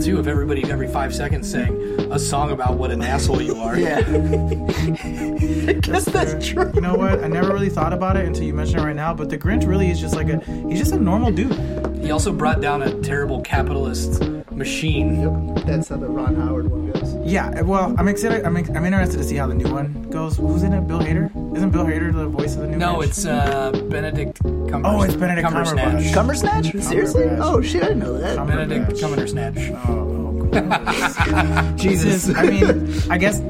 too of everybody every five seconds saying a song about what an asshole you are. Yeah. I guess that's true. You know what? I never really thought about it until you mentioned it right now. But the Grinch really is just like a he's just a normal dude. He also brought down a terrible capitalist machine. Yep. That's how the Ron Howard one goes. Yeah. Well, I'm excited. I'm, I'm interested to see how the new one goes. Who's in it? Bill Hader? Isn't Bill Hader the voice of the new? No, Grinch? it's uh, Benedict Cumber. Oh, it's Benedict Cumbersnatch. Cumberbatch. Cumbersnatch? Seriously? Cumberbatch. Oh shit, I didn't know that. Benedict Cumberbatch. Cumbersnatch. Oh, oh, Jesus. I mean, I guess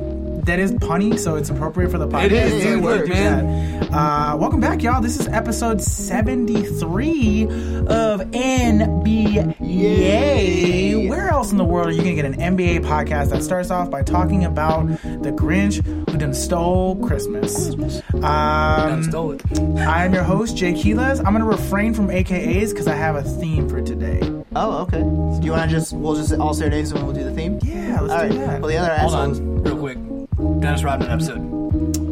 that is punny, so it's appropriate for the podcast. It is, so it we works, man. Uh, welcome back, y'all. This is episode 73 of NBA. Yay. Where else in the world are you going to get an NBA podcast that starts off by talking about the Grinch who done stole Christmas? Done Um, stole it. I am your host, Jay Quiles. I'm going to refrain from AKAs because I have a theme for today. Oh, okay. Do you want to just, we'll just all say our names and we'll do the theme? Yeah, let's All right. do that. Well, the other Hold assholes. on, real quick. Dennis Rodman episode.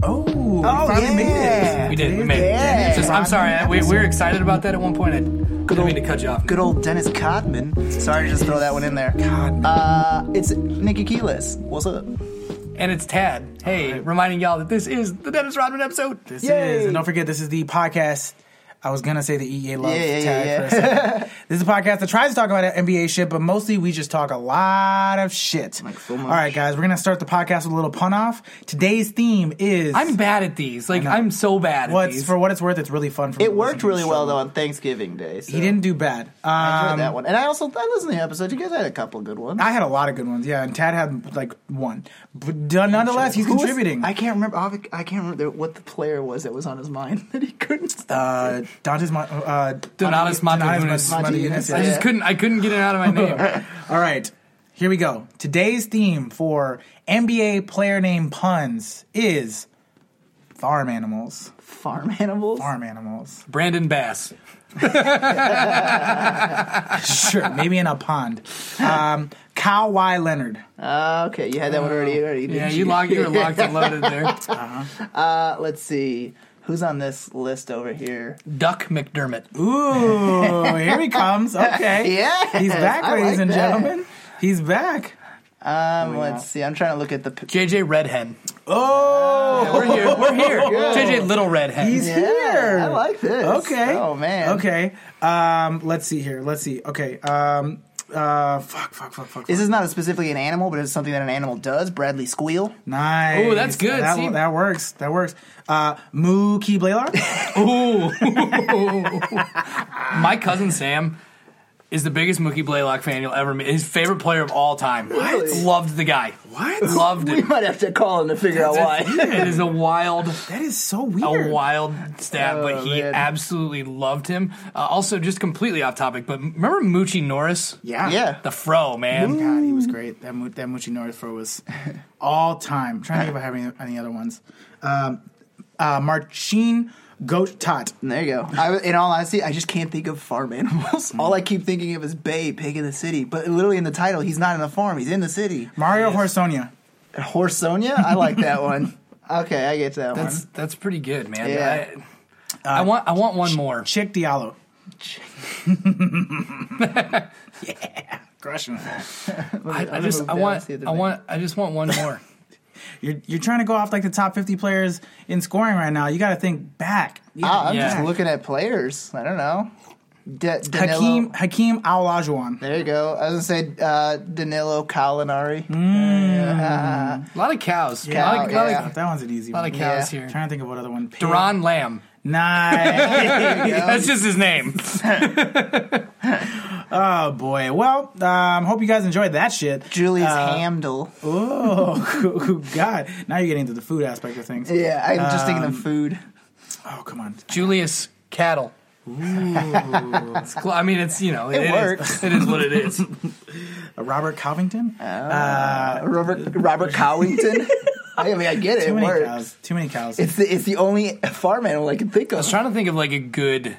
Oh, we Oh, finally made yeah. it. We did. We made Yeah. it. Just, I'm sorry. I, we, we were excited about that at one point. I didn't mean to cut you off. Good old Dennis Codman. Sorry to just throw that one in there. God. Uh, it's Nikki Keyless. What's up? And it's Tad. Hey, reminding y'all that this is the Dennis Rodman episode. This Yay. is, and don't forget, this is the podcast. I was gonna say the EA Love Yeah, yeah, tag yeah, for a second. this is a podcast that tries to talk about NBA shit, but mostly we just talk a lot of shit. Like so much. All right, guys, we're gonna start the podcast with a little pun off. Today's theme is I'm bad at these. Like I'm so bad at what's these. for what it's worth. It's really fun for me It worked really well though on Thanksgiving Day. So He didn't do bad. I enjoyed Um, that one, and I also I listened to the episode. You guys had a couple good ones. I had a lot of good ones, yeah, and Tad had like one, but nonetheless, he's Who was- contributing. I can't remember. I can't remember what the player was that was on his mind that he couldn't stop. uh, Dante's Mo- uh, Donatas Donatas Motiejunas. Motiejunas, I just couldn't. I couldn't get it out of my name. All right, here we go. Today's theme for NBA player name puns is farm animals. Farm animals. Farm animals. Brandon Bass. Sure, maybe in a pond. Um, Kawhi Leonard. Uh, okay, you had that one already. already Yeah, you locked. You were locked and loaded there. Uh, let's see. Who's on this list over here? Duck McDermott. Ooh, here he comes. Okay. Yeah, He's back, I ladies like and that. gentlemen. He's back. Um, let's see. I'm trying to look at the. P- JJ Redhen. Oh, We're here. We're here. JJ Little Redhen. he's yeah, here. I like this. Okay. Oh man. Okay. Um, let's see here. Let's see. Okay. Um, uh, fuck, fuck, fuck, fuck. This is not specifically an animal, but it's something that an animal does. Bradley Squeal. Nice. Ooh, that's good. That, See? that works. That works. Uh, Mookie Blaylock. Ooh. My cousin Sam is the biggest Mookie Blaylock fan you'll ever meet. His favorite player of all time. Really? Loved the guy. what? Loved it. We might have to call him to figure out why. it is a wild, That is so weird. a wild stat, but Oh, he man. absolutely loved him. Uh, also, just completely off topic, but remember Moochie Norris? Yeah. yeah. The fro, man. God, he was great. That Mo- that Moochie Norris fro was all time. I'm trying to think if I have any, any other ones. Um, uh, Marcin Goat Tot. There you go. I, in all honesty, I just can't think of farm animals. Hmm. All I keep thinking of is Babe, Pig in the City. But literally in the title, he's not in the farm; he's in the city. Mario Horsonia. Horsonia, I like that one. Okay, I get that That's one. that's pretty good, man. Yeah. I, uh, I want I want one more. Chick Diallo. yeah. Crushing. I, I just I want I want I just want one more. You're, you're trying to go off like the top 50 players in scoring right now. You got to think back. Ah, I'm Yeah. just looking at players. I don't know. Da- Danilo. Hakeem Hakeem Olajuwon. There you go. I was gonna say uh, Danilo Calinari. A lot of cows. a lot Cow, of, lot yeah. of, That one's an easy A lot one. of cows Yeah. here. trying to think of what other one. Duran Lamb. Nice. That's just his name. oh boy. Well, um, hope you guys enjoyed that shit. Julius Uh, Hamdel. Oh God! Now you're getting into the food aspect of things. Yeah, I'm just thinking Um, of food. Oh come on. Julius Cattle. It's cl- I mean, it's you know, it works. it is what it is. Uh, Robert Covington. Uh, Robert Robert Cowington. I mean, I get it. Too It many works. cows. Too many cows. It's the it's the only farm animal I can think of. I was trying to think of like a good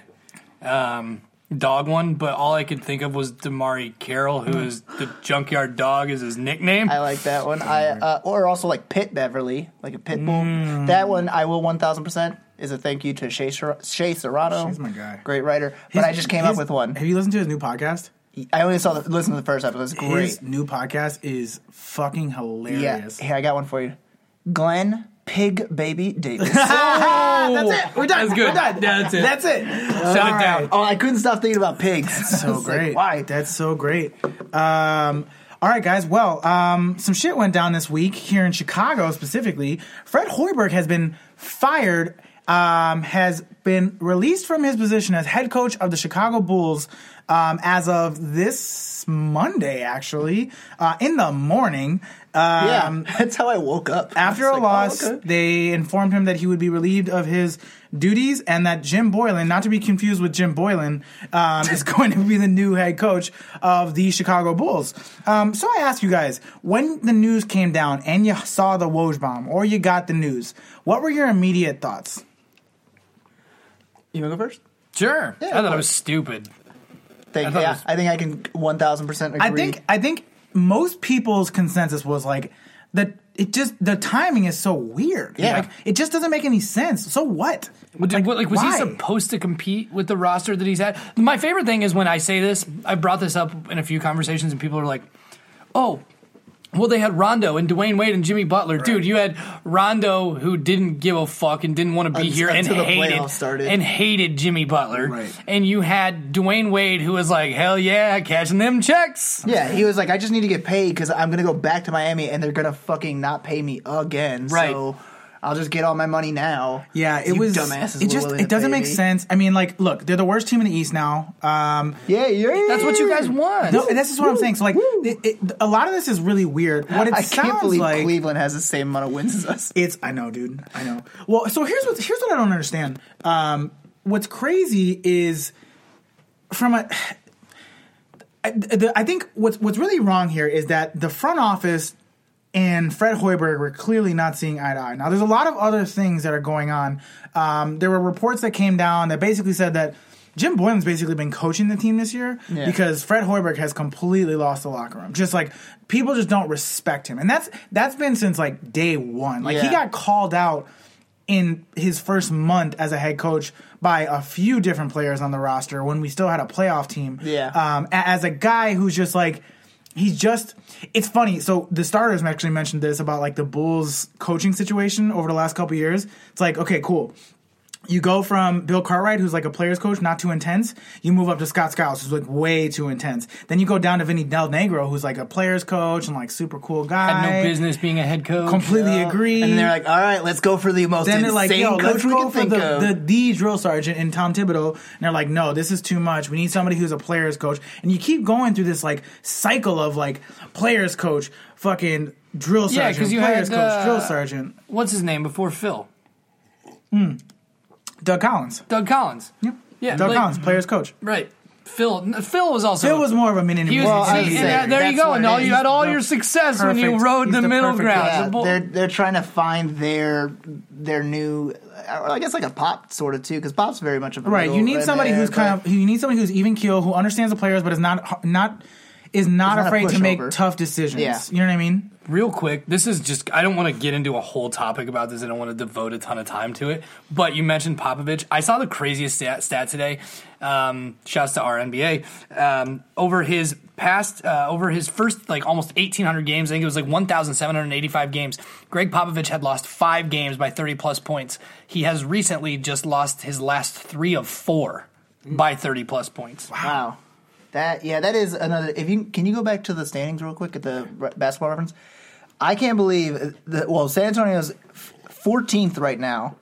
um, dog one, but all I could think of was DeMarre Carroll, who is the junkyard dog, is his nickname. I like that one. I uh, or also like Pit Beverly, like a pit bull. That one I will one thousand percent is a thank you to Shea, Ser- Shea Serrano. She's my guy. Great writer. His- but I just came his- up with one. Have you listened to his new podcast? I only saw the listen to the first episode. It's great. His new podcast is fucking hilarious. yeah. hilarious. Here, I got one for you. Glenn Pig Baby Davis. that's it. We're done. That's good. We're done. Yeah, that's it. That's it. Shut All it right. down. oh, I couldn't stop thinking about pigs. That's So It's like, great. why? That's so great. Um, all right, guys. Well, um, some shit went down this week here in Chicago specifically. Fred Hoiberg has been fired, um, has been released from his position as head coach of the Chicago Bulls um, as of this Monday, actually, uh, in the morning. Yeah, Um, that's how I woke up. after a like, loss, oh, okay. they informed him that he would be relieved of his duties and that Jim Boylan, not to be confused with Jim Boylan, um, is going to be the new head coach of the Chicago Bulls. Um, so I ask you guys, when the news came down and you saw the Woj bomb or you got the news, what were your immediate thoughts? you want to go first? Sure. Yeah, I thought of it was stupid. Think, I yeah, was- I think I can one thousand percent agree. I think I think most people's consensus was like that. It just the timing is so weird. Yeah. like it just doesn't make any sense. So what? Like, like, like was why? he supposed to compete with the roster that he's had? My favorite thing is when I say this, I brought this up in a few conversations, and people are like, "Oh, well, they had Rondo and Dwyane Wade and Jimmy Butler, dude. You had Rondo who didn't give a fuck and didn't want to be here and until hated and hated Jimmy Butler, Right. and you had Dwyane Wade who was like, "Hell yeah, cashing them checks." Yeah, he was like, I just need to get paid because I'm gonna go back to Miami and they're gonna fucking not pay me again. Right. So I'll just get all my money now. Yeah, it You was. dumbasses. It just it doesn't pay make sense. I mean, like, look, they're the worst team in the East now. Um, Yeah, yeah. That's what you guys want. no, this is what I'm saying. So, like, it, it, a lot of this is really weird. What it I sounds can't believe like Cleveland has the same amount of wins as us. it's. I know, dude. I know. Well, so here's what here's what I don't understand. Um, what's crazy is from a. I, the, I think what's what's really wrong here is that the front office and Fred Hoiberg were clearly not seeing eye to eye. Now, there's a lot of other things that are going on. Um, there were reports that came down that basically said that Jim Boylan's basically been coaching the team this year Yeah. because Fred Hoiberg has completely lost the locker room. Just like people just don't respect him, and that's that's been since like day one. Like he got called out in his first month as a head coach by a few different players on the roster when we still had a playoff team. Yeah. Um, as a guy who's just like, he's just, it's funny. So the starters actually mentioned this about like the Bulls coaching situation over the last couple years. It's like, okay, cool. You go from Bill Cartwright, who's like a player's coach, not too intense. You move up to Scott Skiles, who's like way too intense. Then you go down to Vinny Del Negro, who's like a player's coach and like super cool guy. Had no business being a head coach. Completely agree. And they're like, all right, let's go for the most then they're insane like, yo, coach let's we go can for think the, of. the the drill sergeant and Tom Thibodeau. And they're like, no, this is too much. We need somebody who's a player's coach. And you keep going through this like cycle of like player's coach, fucking drill sergeant, Yeah, sergeant, 'cause you player's had, coach, uh, drill sergeant. What's his name before Phil? Doug Collins. Doug Collins. Yep. Yeah, Doug like- Collins, player's coach. Right. Phil. Phil was also. Phil was more of a mini. He was, Well, I see, and uh, there you go, what and all you had all your success when you rode the, the middle ground. yeah, The they're they're trying to find their their new, I guess like a pop sort of too, because pop's very much of a Right. You need somebody there, who's kind of you need somebody who's even keel, who understands the players, but is not not is not not afraid to make tough decisions. Yeah. You know what I mean? Real quick, this is just, I don't want to get into a whole topic about this. I don't want to devote a ton of time to it. But you mentioned Popovich. I saw the craziest stat, stat today. Um, shouts to our NBA. Um, over his past, uh, over his first, like almost 1,800 games, I think it was like 1,785 games, Gregg Popovich had lost five games by 30 plus points. He has recently just lost his last three of four by 30 plus points. Wow. That yeah, that is another. If you can you go back to the standings real quick at the re- basketball reference? I can't believe that. Well, San Antonio's fourteenth right now,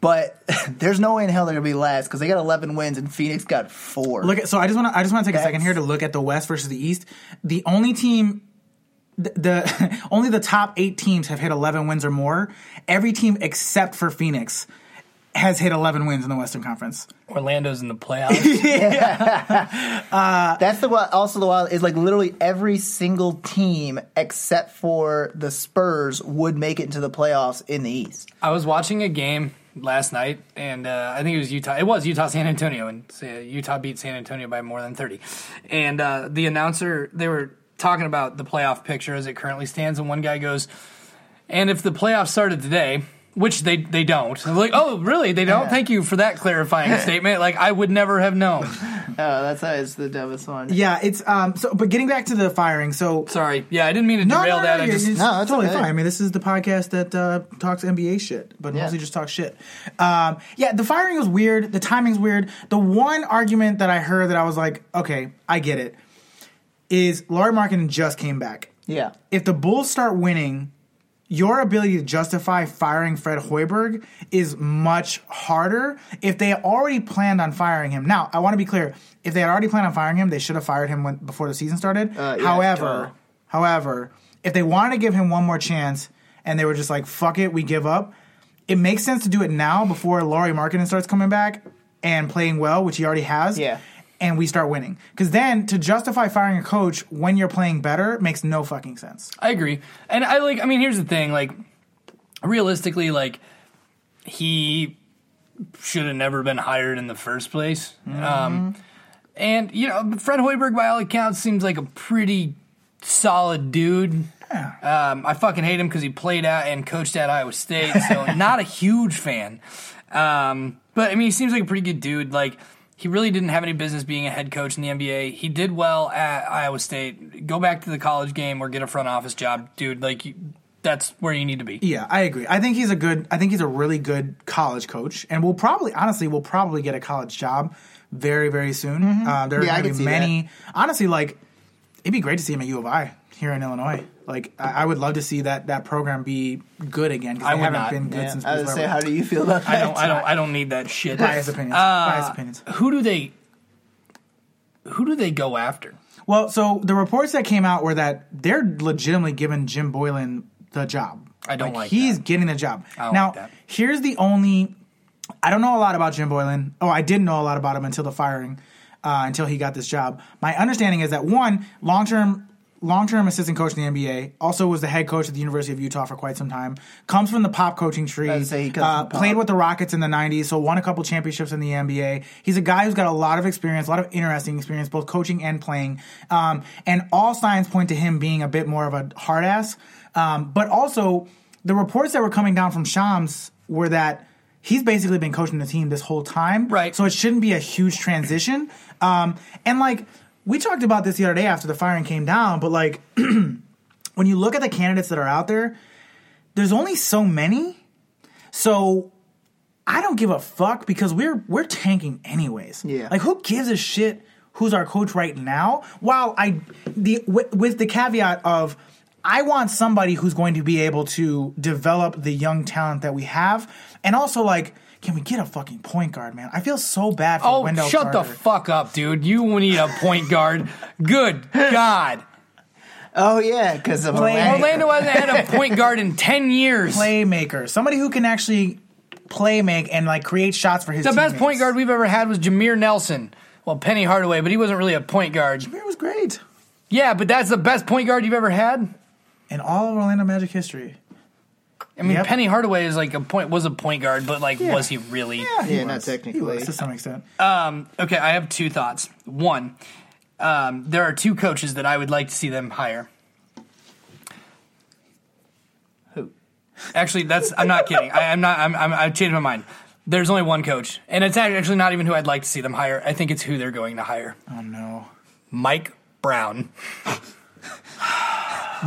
but there's no way in hell they're gonna be last because they got eleven wins and Phoenix got four. Look at so I just want to I just want to take a second here to look at the West versus the East. The only team the, the only the top 8 teams have hit 11 wins or more. Every team except for Phoenix has hit 11 wins in the Western Conference. Orlando's in the playoffs. That's the what. Also, the wild is like literally every single team except for the Spurs would make it into the playoffs in the East. I was watching a game last night, and uh, I think it was Utah. It was Utah San Antonio, and uh, Utah beat San Antonio by more than thirty. And uh, the announcer, they were talking about the playoff picture as it currently stands, and one guy goes, "And if the playoffs started today, which they they don't. I'm like, oh, really? They don't? Thank you for that clarifying statement. Like, I would never have known. Oh, that's it's the dumbest one. Yeah, it's um. So, but getting back to the firing, so Sorry. Yeah, I didn't mean to derail that. I you're- just it's No, that's totally okay. fine. I mean, this is the podcast that uh, talks NBA shit, but Yeah. mostly just talks shit. Um, yeah, the firing was weird. The timing's weird. The one argument that I heard that I was like, okay, I get it, is Lauri Markkanen just came back. Yeah. If the Bulls start winning, your ability to justify firing Fred Hoiberg is much harder if they already planned on firing him. Now, I want to be clear. If they had already planned on firing him, they should have fired him when, before the season started. Uh, yeah, however, duh. however, if they wanted to give him one more chance and they were just like, fuck it, we give up, it makes sense to do it now before Lauri Markkanen starts coming back and playing well, which he already has. Yeah. And we start winning. Because then to justify firing a coach when you're playing better makes no fucking sense. I agree. And I like I mean here's the thing, like realistically, like he should have never been hired in the first place. Um and you know, Fred Hoiberg by all accounts seems like a pretty solid dude. Um, I fucking hate him because he played at and coached at Iowa State, so not a huge fan. Um, but I mean, he seems like a pretty good dude. Like he really didn't have any business being a head coach in the NBA. He did well at Iowa State. Go back to the college game or get a front office job, dude. Like you, that's where you need to be. Yeah, I agree. I think he's a good. I think he's a really good college coach, and we'll probably, honestly, we'll probably get a college job very, very soon. Uh, there are Yeah, I going to be many. Honestly, like it'd be great to see him at U of I here in Illinois. Like I, I would love to see that that program be good again because I haven't not. been good Yeah. since. I would say, how do you feel about that? I don't. I don't. I don't need that shit. biased opinions. Uh, biased opinions. Who do they? Who do they go after? Well, so the reports that came out were that they're legitimately giving Jim Boylan the job. I don't like he's that. getting the job. Now, like here's the only I don't know a lot about Jim Boylan. Oh, I didn't know a lot about him until the firing, uh, until he got this job. My understanding is that one long term. Long term assistant coach in the NBA, also was the head coach at the University of Utah for quite some time. Comes from the pop coaching tree. Say he comes uh, Pop. played with the Rockets in the 90s, so won a couple championships in the NBA. He's a guy who's got a lot of experience, a lot of interesting experience, both coaching and playing. Um, and all signs point to him being a bit more of a hard ass. Um, but also, the reports that were coming down from Shams were that he's basically been coaching the team this whole time. Right. So it shouldn't be a huge transition. Um, and like, we talked about this the other day after the firing came down, but like, when you look at the candidates that are out there, there's only so many. So I don't give a fuck because we're we're tanking anyways. Yeah. Like who gives a shit who's our coach right now? While I the with, with the caveat of I want somebody who's going to be able to develop the young talent that we have, and also like. Can we get a fucking point guard, man? I feel so bad for Oh, Wendell shut Carter. the fuck up, dude! You need a point guard. Good God, Oh yeah, because of Play- Orlando. Orlando hasn't had a point guard in ten years. playmaker, somebody who can actually play make and like create shots for his. The best point guard we've ever had was Jameer Nelson. Well, Penny Hardaway, but he wasn't really a point guard. Jameer was great Yeah, but that's the best point guard you've ever had. in all of Orlando Magic history. I mean, Yep. Penny Hardaway is like a point was a point guard, but like, was he really? he Yeah, not technically. He was to some extent. Um, okay, I have two thoughts. One, um, there are two coaches that I would like to see them hire. Who? Actually, that's I'm not kidding. I, I'm not. I'm, I'm, I've changed my mind. There's only one coach, and it's actually not even who I'd like to see them hire. I think it's who they're going to hire. oh no. Mike Brown.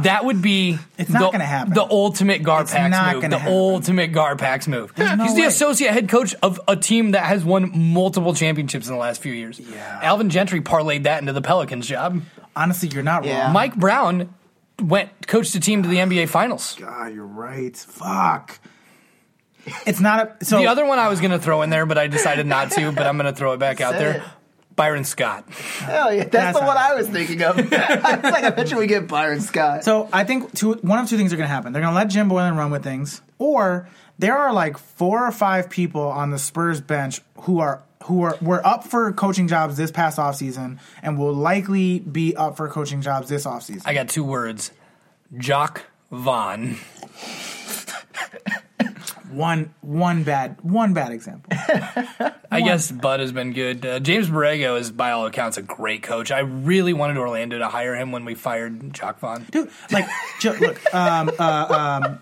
That would be It's not the, gonna happen. The ultimate It's Garpax move. The happen. ultimate Garpax move. no He's the associate head coach of a team that has won multiple championships in the last few years. Yeah. Alvin Gentry parlayed that into the Pelicans job. Honestly, you're not Yeah. wrong. Mike Brown went coached a team to the NBA Finals. God, you're right. Fuck. It's not a. So The other one I was going to throw in there, but I decided not to. But I'm going to throw it back out there. it. Byron Scott. Hell yeah, that's, That's the one I was thinking of. I was like, I bet you we get Byron Scott. So I think two, one of two things are going to happen. They're going to let Jim Boylan run with things, or there are like four or five people on the Spurs bench who are who are were up for coaching jobs this past offseason and will likely be up for coaching jobs this offseason. I got two words: Jacque Vaughn. One one bad one bad example. I guess Bud has been good. Uh, James Borrego is, by all accounts, a great coach. I really wanted Orlando to hire him when we fired Jacque Vaughn. Dude, like, look, um, uh, um,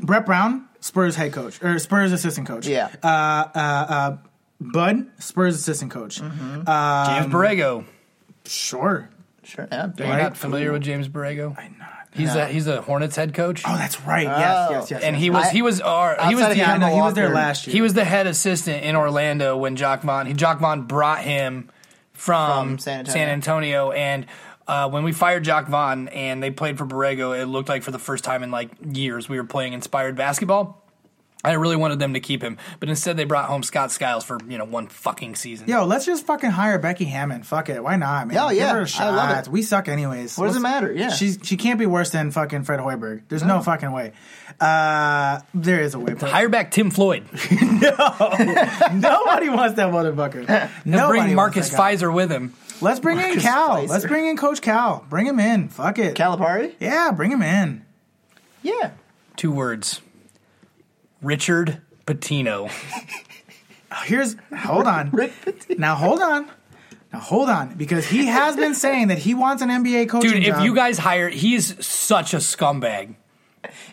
Brett Brown Spurs head coach or Spurs assistant coach. Yeah. Uh, uh, uh, Bud, Spurs assistant coach. Mm-hmm. Uh, James Borrego. sure. Sure. Yeah. Are you Right. not familiar with James Borrego? I'm not. He's a he's a Hornets head coach, Oh, that's right. Yes, Oh. yes, yes. and yes. he was I- he was our he was the Yeah, no, he was there last year. he was the head assistant in Orlando when Jacque Vaughn he Jacque Vaughn brought him from, From San Antonio. Antonio, and uh, when we fired Jacque Vaughn and they played for Borrego, it looked like for the first time in like years we were playing inspired basketball. I really wanted them to keep him, but instead they brought home Scott Skiles for you know one fucking season. Yo, let's just fucking hire Becky Hammon. Fuck it. Why not, man? Oh, Give yeah. her a I shot. love it. We suck anyways. What does it matter? Yeah. She's she can't be worse than fucking Fred Hoiberg. There's no, fucking way. Uh, there is a way. but- Hire back Tim Floyd. No, nobody wants that motherfucker. Nobody Bring wants Marcus that guy. Fizer with him. Let's bring in Cal. Fizer. Let's bring in Coach Cal. Bring him in. Fuck it. Calipari? Yeah, bring him in. Yeah. Two words. Richard Pitino. Here's hold on. Rick Now hold on. Now hold on, because he has been saying that he wants an NBA coaching Dude, if job. you guys hire, he is such a scumbag.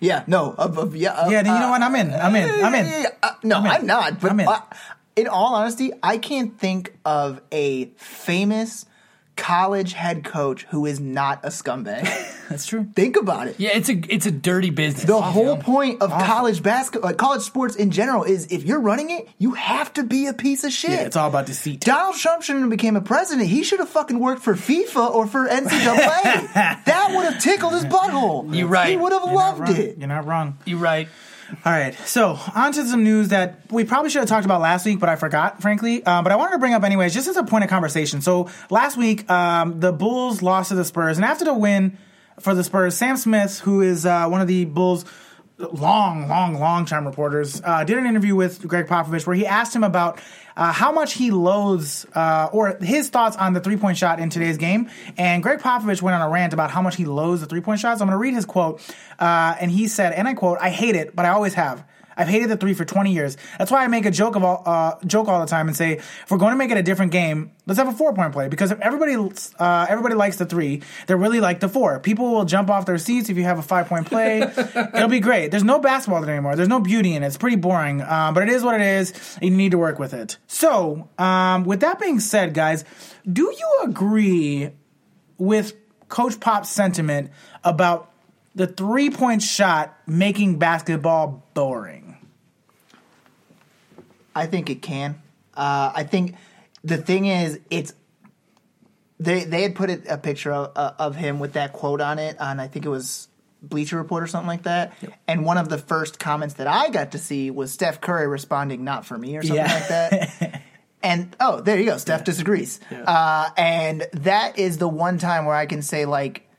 Yeah. No. Uh, uh, yeah. Uh, yeah, then you know uh, what? I'm in. I'm in. I'm in. Yeah, yeah, uh, no, I'm in. I'm not. But I'm in. uh, in all honesty, I can't think of a famous college head coach who is not a scumbag. That's true. think about it. Yeah, it's a it's a dirty business. The whole point of college basketball, like college sports in general, is if you're running it, you have to be a piece of shit. Yeah, it's all about deceit. Donald Trump shouldn't have became a president. He should have fucking worked for FIFA or for NCAA. that would have tickled his butthole. You're right. He would have You're loved wrong. it. You're not wrong. You're right. All right, so on to some news that we probably should have talked about last week, but I forgot, frankly. Um, but I wanted to bring up anyways, just as a point of conversation. So last week, um, the Bulls lost to the Spurs, and after the win for the Spurs, Sam Smith, who is uh, one of the Bulls' long, long, long time reporters, uh, did an interview with Gregg Popovich where he asked him about uh, how much he loathes uh, or his thoughts on the three point shot in today's game. And Gregg Popovich went on a rant about how much he loathes the three point shots. I'm going to read his quote. Uh, and he said, and I quote, I hate it, but I always have. I've hated the three for 20 years. That's why I make a joke of all, uh, joke all the time and say, if we're going to make it a different game, let's have a four point play. Because if everybody, uh, everybody likes the three, they really like the four. People will jump off their seats if you have a five point play. It'll be great. There's no basketball there anymore. There's no beauty in it. It's pretty boring. Um, but it is what it is. And you need to work with it. So, um, with that being said, guys, do you agree with Coach Pop's sentiment about the three point shot making basketball boring? I think it can. Uh, I think the thing is, it's they they had put a picture of, uh, of him with that quote on it, and I think it was Bleacher Report or something like that. And one of the first comments that I got to see was Steph Curry responding, "Not for me" or something Yeah. like that. And oh, there you go. Steph disagrees. Uh, and that is the one time where I can say, like,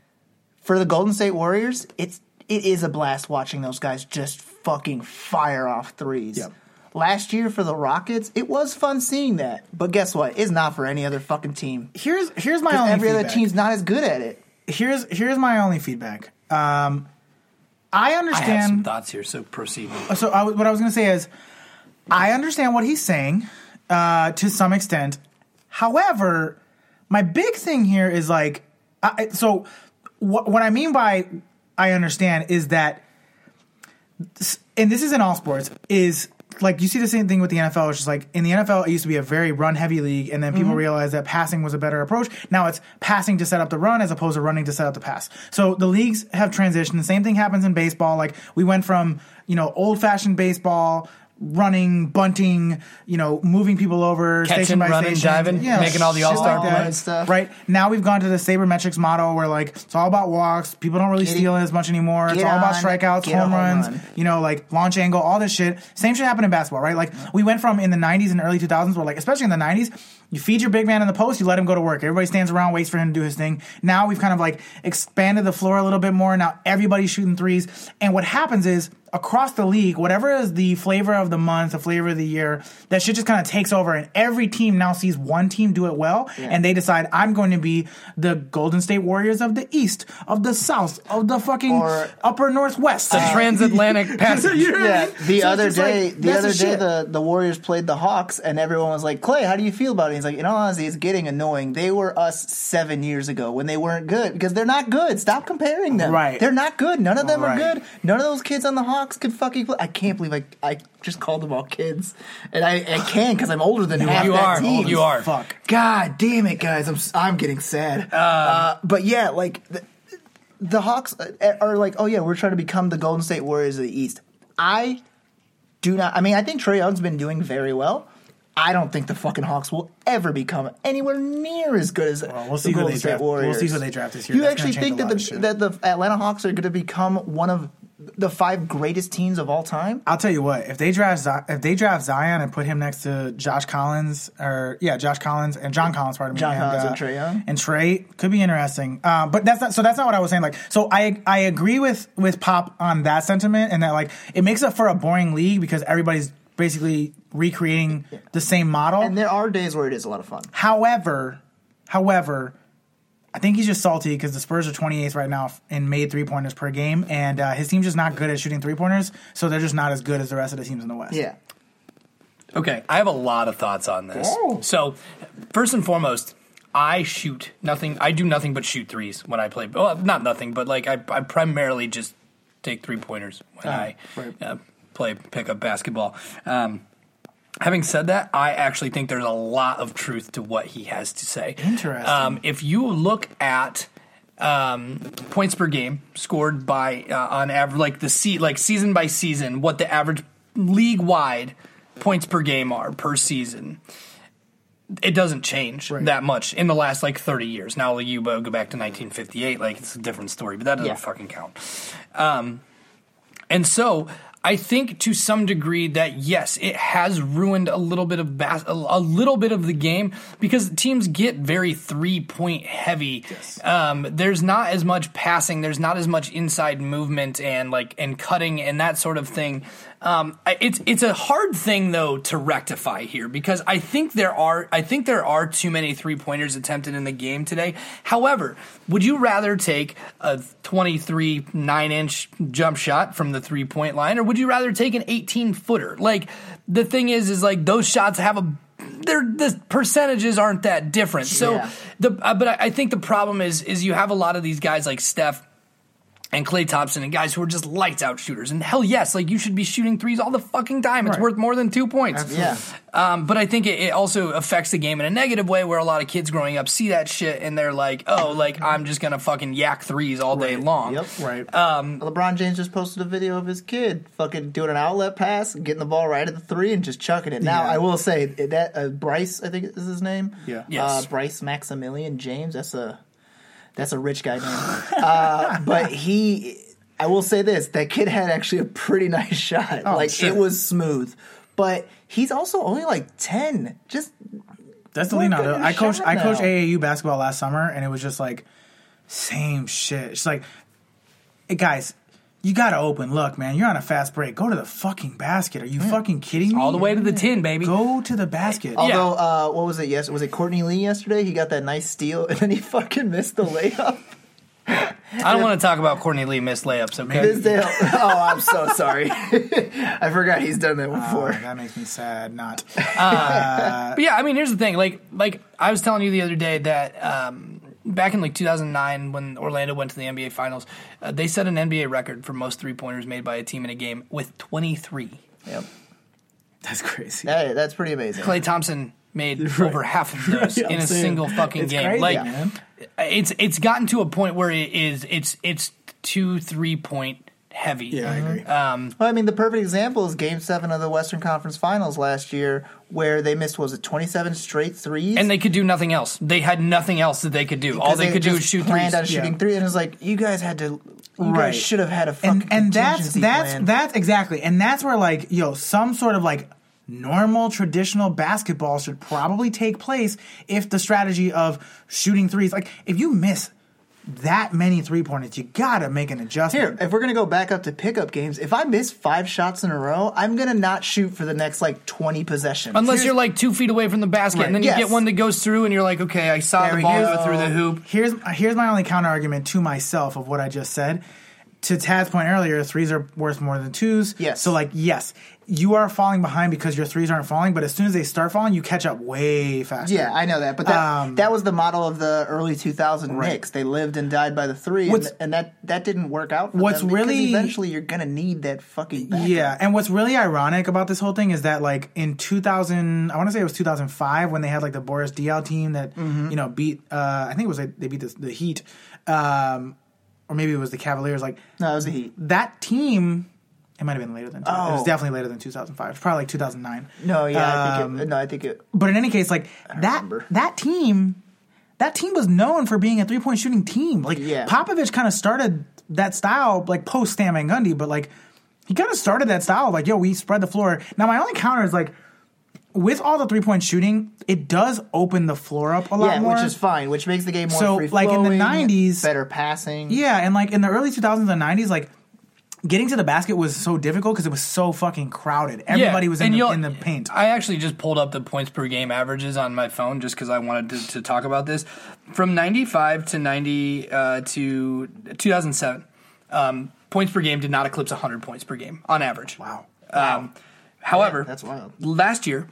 for the Golden State Warriors, it's it is a blast watching those guys just fucking fire off threes. Yep. Last year for the Rockets, it was fun seeing that. But guess what? It's not for any other fucking team. Here's here's my 'Cause only every other team's not as good at it. here's here's my only feedback. Um, I I have some understand. thoughts here, so proceed. so I, what I was going to say is, I understand what he's saying uh, to some extent. However, my big thing here is like, I, so what, what I mean by I understand is that, and this is in all sports, is like you see the same thing with the NFL. It's just like in the NFL, it used to be a very run heavy league, and then people mm-hmm. realized that passing was a better approach. Now it's passing to set up the run as opposed to running to set up the pass. So the leagues have transitioned. The same thing happens in baseball. Like we went from you know old fashioned baseball. Running, bunting, you know, moving people over, Catching, station by running, station, diving, making all the all-star like plays. stuff. Right now, we've gone to the sabermetrics model where like it's all about walks. People don't really Get it- steal as much anymore. It's get all about on, strikeouts, home home runs, run. you know, like launch angle, all this shit. Same shit happened in basketball, right? Like we went from in the '90s and early 2000s, where like especially in the '90s, you feed your big man in the post, you let him go to work. Everybody stands around, waits for him to do his thing. Now we've kind of like expanded the floor a little bit more. Now everybody's shooting threes, and what happens is across the league, whatever is the flavor of the month, the flavor of the year, that shit just kind of takes over, and every team now sees one team do it well, and they decide I'm going to be the Golden State Warriors of the East, of the South, of the fucking Or- Upper Northwest. The transatlantic passage. You know what I mean? the So other just like, day, the other day, shit. the, the Warriors played the Hawks, and everyone was like, "Klay, how do you feel about it?" He's like, "In all honesty, it's getting annoying. They were us seven years ago when they weren't good because they're not good. Stop comparing them. Right. They're not good. None of them Right. are good. None of those kids on the Hawks Hawks can fucking play. I can't believe I I just called them all kids, and I, I can because I'm older than half you that are. team. You are. Fuck. God damn it, guys! I'm I'm getting sad. uh, but yeah, like the, the Hawks uh, are like, oh yeah, we're trying to become the Golden State Warriors of the East. I do not. I mean, I think Trae Young's been doing very well. I don't think the fucking Hawks will ever become anywhere near as good as we'll the see Golden State draft- we'll see who they draft this year. You That's actually think that the that the Atlanta Hawks are going to become one of the five greatest teams of all time? I'll tell you what. If they draft Zi- if they draft Zion and put him next to Josh Collins or yeah, Josh Collins and John Collins, pardon me, John and, Collins uh, and Trae Young? and Trae could be interesting. Uh, but that's not so. That's not what I was saying. Like, so I I agree with with Pop on that sentiment and that like it makes up for a boring league because everybody's basically recreating the same model. And there are days where it is a lot of fun. However, however, I think he's just salty because the Spurs are 28th right now in made three pointers per game, and uh, his team's just not good at shooting three pointers, so they're just not as good as the rest of the teams in the West. Yeah. Okay, I have a lot of thoughts on this. Oh. So, first and foremost, I shoot nothing. I do nothing but shoot threes when I play. Well, not nothing, but like I, I primarily just take three pointers when I right. uh, play pickup basketball. Um, having said that, I actually think there's a lot of truth to what he has to say. Interesting. Um, if you look at um, points per game scored by uh, on average, like the se- like season by season, what the average league wide points per game are per season. It doesn't change Right. that much in the last like 30 years. Now you go back to 1958, like it's a different story, but that doesn't Yeah. fucking count. Um, and so I think to some degree that yes, it has ruined a little bit of bas- a, a little bit of the game because teams get very three point heavy. Um, there's not as much passing. There's not as much inside movement and like and cutting and that sort of thing. Um, it's it's a hard thing though to rectify here because I think there are I think there are too many three pointers attempted in the game today. However, would you rather take a 23 nine inch jump shot from the three point line or would you rather take an 18 footer? Like the thing is, is like those shots have a they're the percentages aren't that different. So Yeah. the uh, but I, I think the problem is is you have a lot of these guys like Steph and Klay Thompson and guys who are just lights out shooters. And hell yes, like you should be shooting threes all the fucking time. It's Right. worth more than two points. Yeah. Um, but I think it, it also affects the game in a negative way where a lot of kids growing up see that shit and they're like, oh, like I'm just gonna fucking yak threes all day long. Yep. Right. Um, LeBron James just posted a video of his kid fucking doing an outlet pass, getting the ball right at the three, and just chucking it. Now, Yeah. I will say that uh, Bryce, I think is his name. Yeah. Yes. Uh, Bryce Maximilian James. That's a that's a rich guy name. uh, but he, I will say this: that kid had actually a pretty nice shot. Oh, like sure. it was smooth. But he's also only like ten. Just That's the on I coached I coached. AAU basketball last summer, and it was just like same shit. It's like, hey guys, you gotta open. Look, man, you're on a fast break. Go to the fucking basket. Are you fucking kidding me? all the way to the tin, baby. Go to the basket. although, uh, what was it? Yes, was it Courtney Lee yesterday? He got that nice steal, and then he fucking missed the layup. I don't want to talk about Courtney Lee missed layups, okay? His day- oh, I'm so sorry. I forgot he's done that Oh, before. that makes me sad. Not. But yeah, I mean, here's the thing. Like, like I was telling you the other day that um, back in like 2009, when Orlando went to the NBA Finals, uh, they set an NBA record for most three pointers made by a team in a game with 23. Yep. That's crazy. That, that's pretty amazing. Klay Thompson made over half of those Right, I'm in a saying, single fucking it's game. crazy, like, man. it's it's gotten to a point where it is it's it's two three point heavy. Yeah, I mm-hmm. agree. Um, well, I mean, the perfect example is Game Seven of the Western Conference Finals last year, where they missed was it 27 straight threes, And they could do nothing else. They had nothing else that they could do. All Because they could do just is shoot planned threes. on shooting Yeah. three, and it was like you guys had to, you Right. guys should have had a fucking and and that's that's plan. that's exactly and that's where like yo some sort of like normal traditional basketball should probably take place if the strategy of shooting threes like if you miss that many three pointers you gotta make an adjustment Here, if we're gonna go back up to pickup games, if I miss five shots in a row, I'm gonna not shoot for the next like 20 possessions. Unless Here's- you're like two feet away from the basket, Right. and then you Yes. get one that goes through, and you're like, okay, I saw There the ball go. go through the hoop. here's here's my only counter argument to myself of what I just said. to Tad's point earlier, threes are worth more than twos. Yes. So like, yes, you are falling behind because your threes aren't falling, but as soon as they start falling, you catch up way faster. Yeah, I know that, but that Um, that was the model of the early 2000 Knicks. They lived and died by the three, and, and that that didn't work out. For what's them because really- eventually you're gonna need that fucking backup. Yeah, and what's really ironic about this whole thing is that like in 2000, I want to say it was 2005 when they had like the Boris Diaw team that Mm-hmm. you know beat. Uh, I think it was like, they beat the, the Heat, um, or maybe it was the Cavaliers. Like No, it was the Heat. that team. It might have been later than. It was Oh. definitely later than 2005. It's probably like 2009. No, yeah, I Um, think it, no, I think it. But in any case, like that remember. that team, that team was known for being a three point shooting team. Like Yeah. Popovich kind of started that style like post Stan Van Gundy, but like he kind of started that style like yo, we spread the floor. Now my only counter is like with all the three point shooting, it does open the floor up a lot Yeah, more. which is fine, which makes the game more So, like, in the 90s better passing. yeah, and like in the early 2000s and 90s, like getting to the basket was so difficult because it was so fucking crowded. Everybody was in the, in the paint. I actually just pulled up the points per game averages on my phone just because I wanted to, to talk about this. From 95 to 90 uh, to 2007, um, points per game did not eclipse 100 points per game on average. Wow. Um, however, that's wild. last year,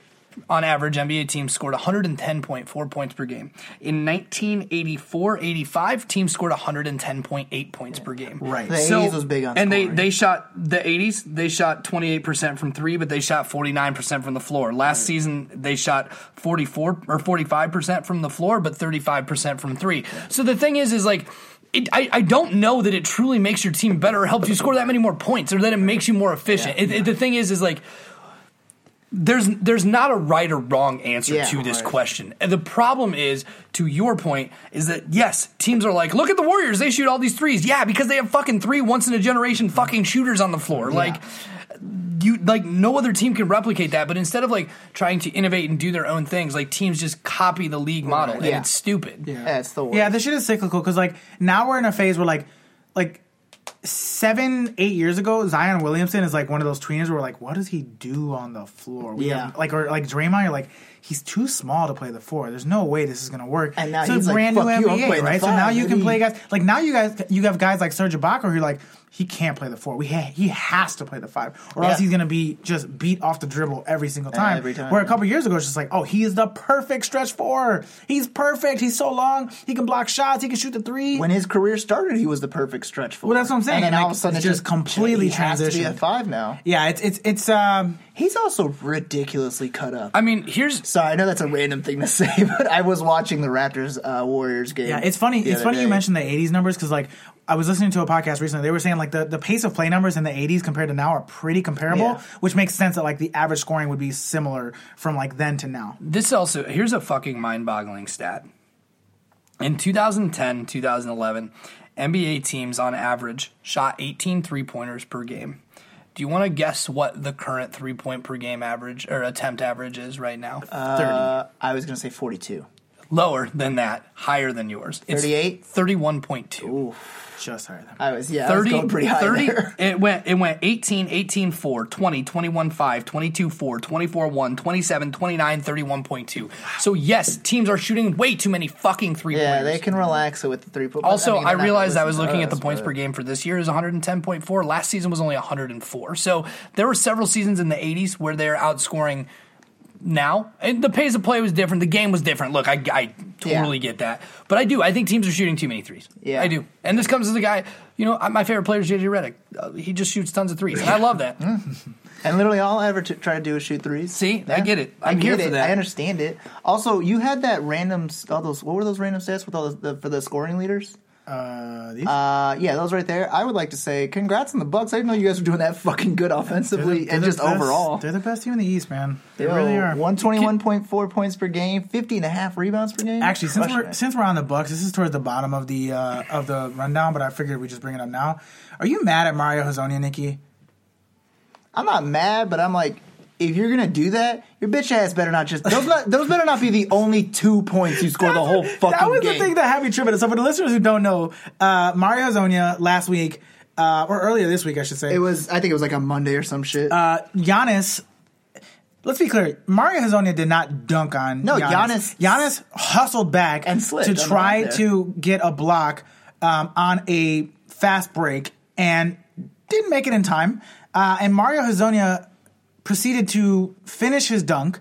on average, NBA teams scored 110.4 points per game. In 1984-85, teams scored 110.8 points per game. Right. The 80s was big on and they scoring. they shot the 80s. They shot 28 percent from three, but they shot 49 percent from the floor. Last season, they shot 44 or 45 percent from the floor, but 35 percent from three. So the thing is, is like. It, I, I don't know that it truly makes your team better or helps you score that many more points or that it makes you more efficient. It- it- the thing is, is like there's there's not a right or wrong answer Yeah, to this right. question. And the problem is, to your point, is that yes, teams are like, look at the Warriors, they shoot all these threes. Yeah, because they have fucking three once in a generation fucking shooters on the floor. Like you like no other team can replicate that, but instead of like trying to innovate and do their own things, like teams just copy the league model and Yeah. it's stupid. Yeah, it's the worst. Yeah, this shit is cyclical because like now we're in a phase where like like seven eight years ago Zion Williamson is like one of those tweeners where we're like, what does he do on the floor? We Yeah. have- like or like Draymond, you're like. He's too small to play the four. There's no way this is gonna work. And now a he's like, brand new "Fuck you, I'm NBA, playing right? So now you can play guys like now you guys you have guys like Serge Ibaka who are like he can't play the four. We ha- he has to play the five, or else he's gonna be just beat off the dribble every single time. Every time, Where a couple years ago it's just like, oh, he is the perfect stretch four. He's perfect. He's so long. He can block shots. He can shoot the three. when his career started, he was the perfect stretch four. Well, that's what I'm saying. And then Like, all of a sudden, it's it just completely he has to be transitioned. at five now. yeah, it's it's it's um He's also ridiculously cut up. I mean, here's Sorry, I know that's a random thing to say, but I was watching the Raptors uh, Warriors game. yeah, it's funny. the It's other funny you mentioned the '80s numbers because like I was listening to a podcast recently. They were saying like the, the pace of play numbers in the '80s compared to now are pretty comparable, Yeah. which makes sense that like the average scoring would be similar from like then to now. this also here's a fucking mind-boggling stat. In 2010, 2011, NBA teams on average shot 18 three-pointers per game. Do you want to guess what the current three-point per game average or attempt average is right now? Uh, I was going to say 42. Lower than that, higher than yours. It's 38? 31.2. Just higher than. I was yeah, I was going pretty high 30 there. it went it went 18 18 4 20 21 5 22 4 24 1 27 29 31.2 so yes teams are shooting way too many fucking three Yeah, pointers they can relax it with the three point. also, I, mean, they're realized I was looking at the points per game for this year is 110.4. Last season was only 104. So there were several seasons in the 80s where they're outscoring now. And the pace of play was different. The game was different. Look, I, I totally Yeah. get that. But I do. I think teams are shooting too many threes. Yeah. I do. And this comes as a guy, you know, my favorite player is JJ Redick. Uh, he just shoots tons of threes. And I love that. And literally, all I ever t- try to do is shoot threes. See? I get it. I'm I here get for it. that. I understand it. Also, you had that random all those. What were those random stats with all the, the for the scoring leaders? Uh, these? Uh, yeah, those right there. I would like to say congrats on the Bucks. I didn't know you guys were doing that fucking good offensively They're and the just best- overall. They're the best team in the East, man. They Yo, really are. 121.4 points per game, 50 and a half rebounds per game. Actually, since Crushing we're it. since we're on the Bucks, this is towards the bottom of the uh, of the rundown, but I figured we just bring it up now. Are you mad at Mario Hezonja, Nikki? I'm not mad, but I'm like, if you're gonna do that, your bitch ass better not just those. Not, those better not be the only two points you score the whole fucking That was game. the thing that had me tripping. So for the listeners who don't know, uh, Mario Hezonja last week, uh, or earlier this week, I should say, it was. I think it was like a Monday or some shit. uh, Giannis. Let's be clear. Mario Hezonja did not dunk on No, Giannis. Giannis- Giannis hustled back And slid to try to get a block um, on a fast break and didn't make it in time. Uh, and Mario Hezonja proceeded to finish his dunk.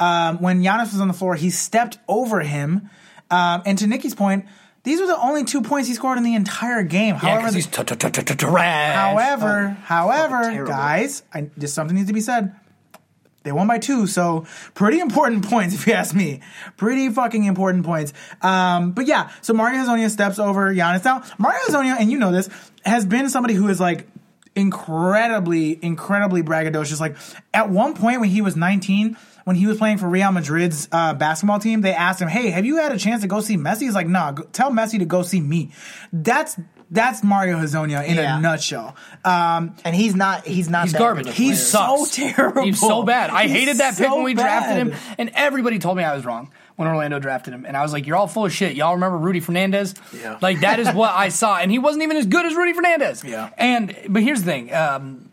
Um, when Giannis was on the floor, he stepped over him. Um, and to Nikki's point, these were the only two points he scored in the entire game. Yeah, However, he's trash. however, however, guys, I, just something needs to be said. They won by two, so pretty important points if you ask me. Pretty fucking important points. Um, but yeah, so Mario Hezonja steps over Giannis. Now, Mario Hezonja, and you know this, has been somebody who is like incredibly, incredibly braggadocious. Like at one point when he was 19, when he was playing for Real Madrid's uh, basketball team, they asked him, "Hey, have you had a chance to go see Messi?" He's like, "Nah, go, tell Messi to go see me." That's that's Mario Hezonja in Yeah. a nutshell. Um, and he's not. He's not. He's that garbage. good of a He player. so sucks. terrible. He's so bad. I He's hated that pick so when we drafted him, and everybody told me I was wrong when Orlando drafted him. And I was like, "You're all full of shit." Y'all remember Rudy Fernandez? Yeah. Like that is what I saw, and he wasn't even as good as Rudy Fernandez. Yeah. And but here's the thing. Um,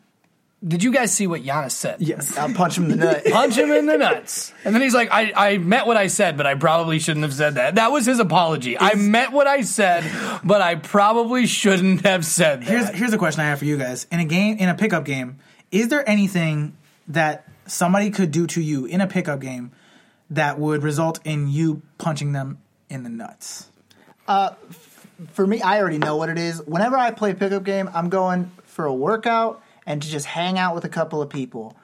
did you guys see what Giannis said? Yes. I'll punch him in the nut. Punch him in the nuts. And then he's like, I, I meant what I said, but I probably shouldn't have said that. That was his apology. I meant what I said, but I probably shouldn't have said that. Here's here's a question I have for you guys. In a game, in a pickup game, is there anything that somebody could do to you in a pickup game that would result in you punching them in the nuts? Uh, for me, I already know what it is. Whenever I play pickup game, I'm going for a workout and to just hang out with a couple of people.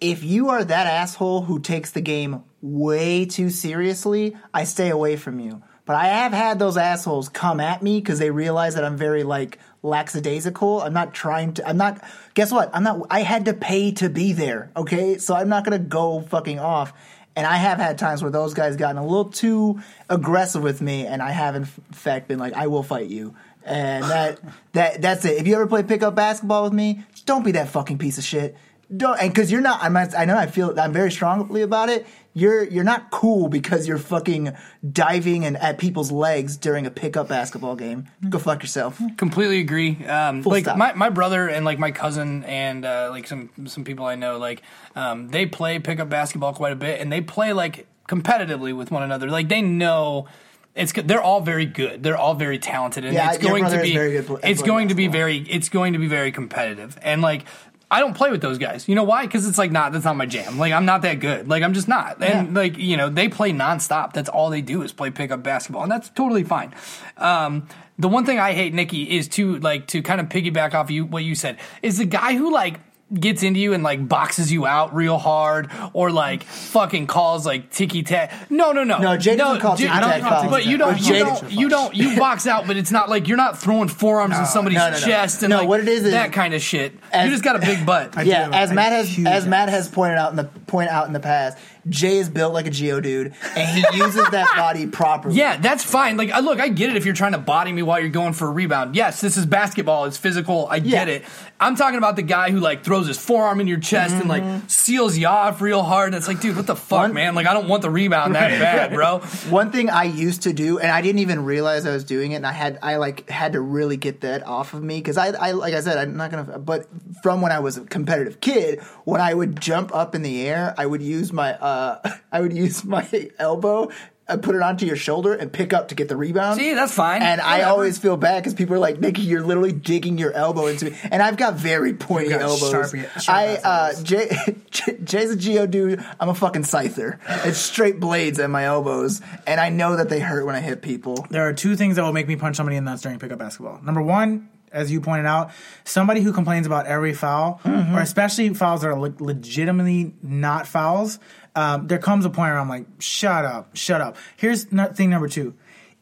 If you are that asshole who takes the game way too seriously, I stay away from you. But I have had those assholes come at me because they realize that I'm very like lackadaisical. I'm not trying to. I'm not. Guess what? I'm not. I had to pay to be there. Okay, so I'm not gonna go fucking off. And I have had times where those guys gotten a little too aggressive with me, and I have in fact been like, "I will fight you." And that that that's it. If you ever play pickup basketball with me, don't be that fucking piece of shit. Don't and because you're not. I'm. I know. I feel. I'm very strongly about it. You're you're not cool because you're fucking diving and at people's legs during a pickup basketball game. Go fuck yourself. completely agree. Um, like stop. my, my brother and like my cousin and uh, like some some people I know, like um, they play pickup basketball quite a bit, and they play like competitively with one another. Like they know. It's. They're all very good. They're all very talented, and Yeah, it's going to be. very good pl- it's going to be very. It's going to be very competitive, and like I don't play with those guys. You know why? Because it's like not. That's not my jam. Like I'm not that good. Like I'm just not. And Yeah. like you know, they play nonstop. That's all they do is play pickup basketball, and that's totally fine. Um, the one thing I hate, Nikki, is to like to kind of piggyback off you what you said is the guy who like gets into you and like boxes you out real hard or like fucking calls like ticky tack. No, no, no. No, Jay doesn't call Jay- ticky tack fouls. But you don't. But You don't. You don't. You box out, but it's not like you're not throwing forearms in somebody's no, no, no. chest and No, like what it is is- that kind of shit. As- you just got a big butt. yeah, have as a Matt has as Matt has pointed out in the point out in the past, Jay is built like a geodude, and he uses that body properly. Yeah, that's fine. Like, I look, I get it if you're trying to body me while you're going for a rebound. Yes, this is basketball. It's physical. I get Yeah. it. I'm talking about the guy who like throws his forearm in your chest and like seals you off real hard. And it's like, dude, what the fuck, One- man? Like, I don't want the rebound that bad, bro. One thing I used to do, and I didn't even realize I was doing it, and I had I like had to really get that off of me because I, I like I said I'm not gonna. But from when I was a competitive kid, when I would jump up in the air, I would use my uh I would use my elbow. I put it onto your shoulder and pick up to get the rebound. See, that's fine. And I always feel bad because people are like, Nicky, you're literally digging your elbow into me. And I've got very pointy got elbows. sharp- sharp I, uh. Jay, Jay- Jay's a Geo dude. I'm a fucking scyther. It's straight blades at my elbows. And I know that they hurt when I hit people. There are two things that will make me punch somebody in the nuts during pickup basketball. Number one, as you pointed out, somebody who complains about every foul, or especially fouls that are le- legitimately not fouls. Um, there comes a point where I'm like, shut up, shut up. Here's no- thing number two: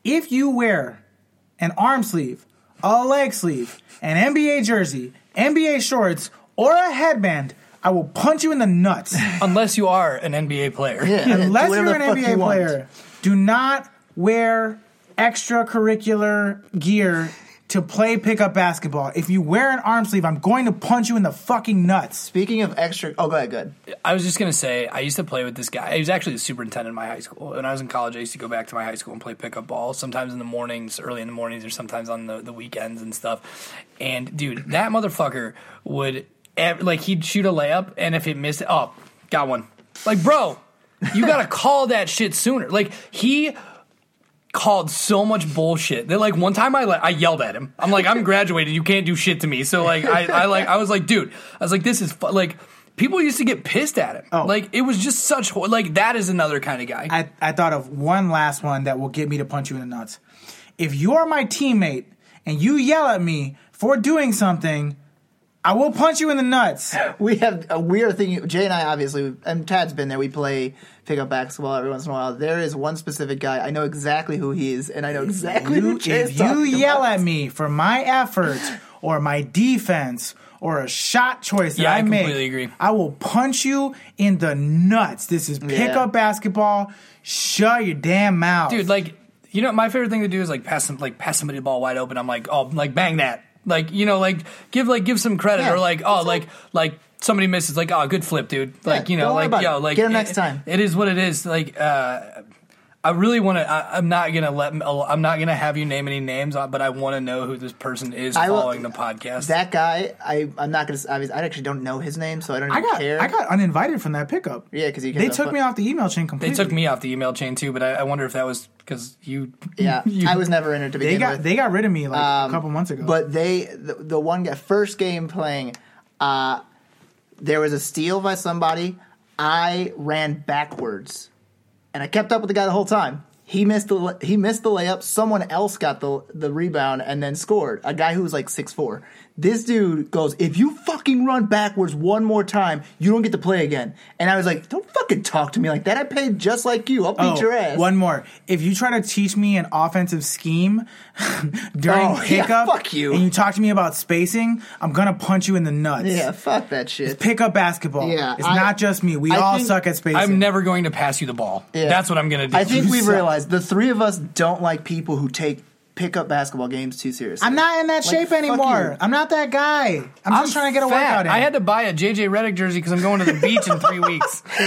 if you wear an arm sleeve, a leg sleeve, an NBA jersey, NBA shorts, or a headband, I will punch you in the nuts. Unless you are an NBA player. Yeah, Unless you're an NBA you want. player, do not wear extracurricular gear to play pickup basketball. If you wear an arm sleeve, I'm going to punch you in the fucking nuts. Speaking of extra, oh, go ahead, good. I was just gonna say I used to play with this guy. He was actually the superintendent in my high school. When I was in college, I used to go back to my high school and play pickup ball. Sometimes in the mornings, early in the mornings, or sometimes on the, the weekends and stuff. And dude, that motherfucker would like he'd shoot a layup, and if it missed, oh, got one. Like, bro, you gotta call that shit sooner. Like he called so much bullshit that like one time I like I yelled at him. I'm like, I'm graduated. You can't do shit to me. So like I, I like I was like, dude, I was like, this is fu-. like people used to get pissed at him. Oh. Like it was just such ho- like that is another kind of guy. I, I thought of one last one that will get me to punch you in the nuts. If you are my teammate and you yell at me for doing something, I will punch you in the nuts. We have uh, a weird thing. Jay and I obviously, and Tad's been there. We play pickup basketball every once in a while. There is one specific guy. I know exactly who he is, and I know exactly who You, Jay's if you yell about. at me for my effort or my defense or a shot choice that Yeah, I I, make, agree. I will punch you in the nuts. This is pickup basketball. Shut your damn mouth, dude like you know my favorite thing to do is like pass some like pass somebody the ball wide open i'm like oh like bang that like you know like give like give some credit Yeah, or like oh like like somebody misses like oh good flip dude like you know like yo it. like Get it- next time. it is what it is like uh I really want to. I'm not gonna let. I'm not gonna have you name any names, uh, but I want to know who this person is I will- following the podcast. That guy, I I'm not gonna. I, I actually don't know his name, so I don't I got care. I got uninvited from that pickup. yeah, because They took me off the email chain completely. they took me off the email chain too, but I, I wonder if that was because you. Yeah, you- I was never in it to They got with. they got rid of me like Um, a couple months ago. But they, the, the one guy, first game playing, uh, there was a steal by somebody. I ran backwards, and I kept up with the guy the whole time. He missed the he missed the layup. Someone else got the the rebound and then scored. A guy who was like six four. This dude goes, "If you fucking run backwards one more time, you don't get to play again." And I was like, "Don't fucking talk to me like that. I paid just like you. I'll beat Oh, your ass." One more. If you try to teach me an offensive scheme during Oh, yeah, pickup, fuck you. and you talk to me about spacing, I'm gonna punch you in the nuts. yeah, fuck that shit. Pickup basketball. Yeah, it's I- not just me. We I all think- suck at spacing. I'm never going to pass you the ball. Yeah. That's what I'm gonna do. I think we've suck. realized the three of us don't like people who take pickup basketball games too seriously. I'm not in that Like, shape anymore. I'm not that guy. I'm just trying to get a fat. workout in. I had to buy a JJ Redick jersey because I'm going to the beach in three weeks.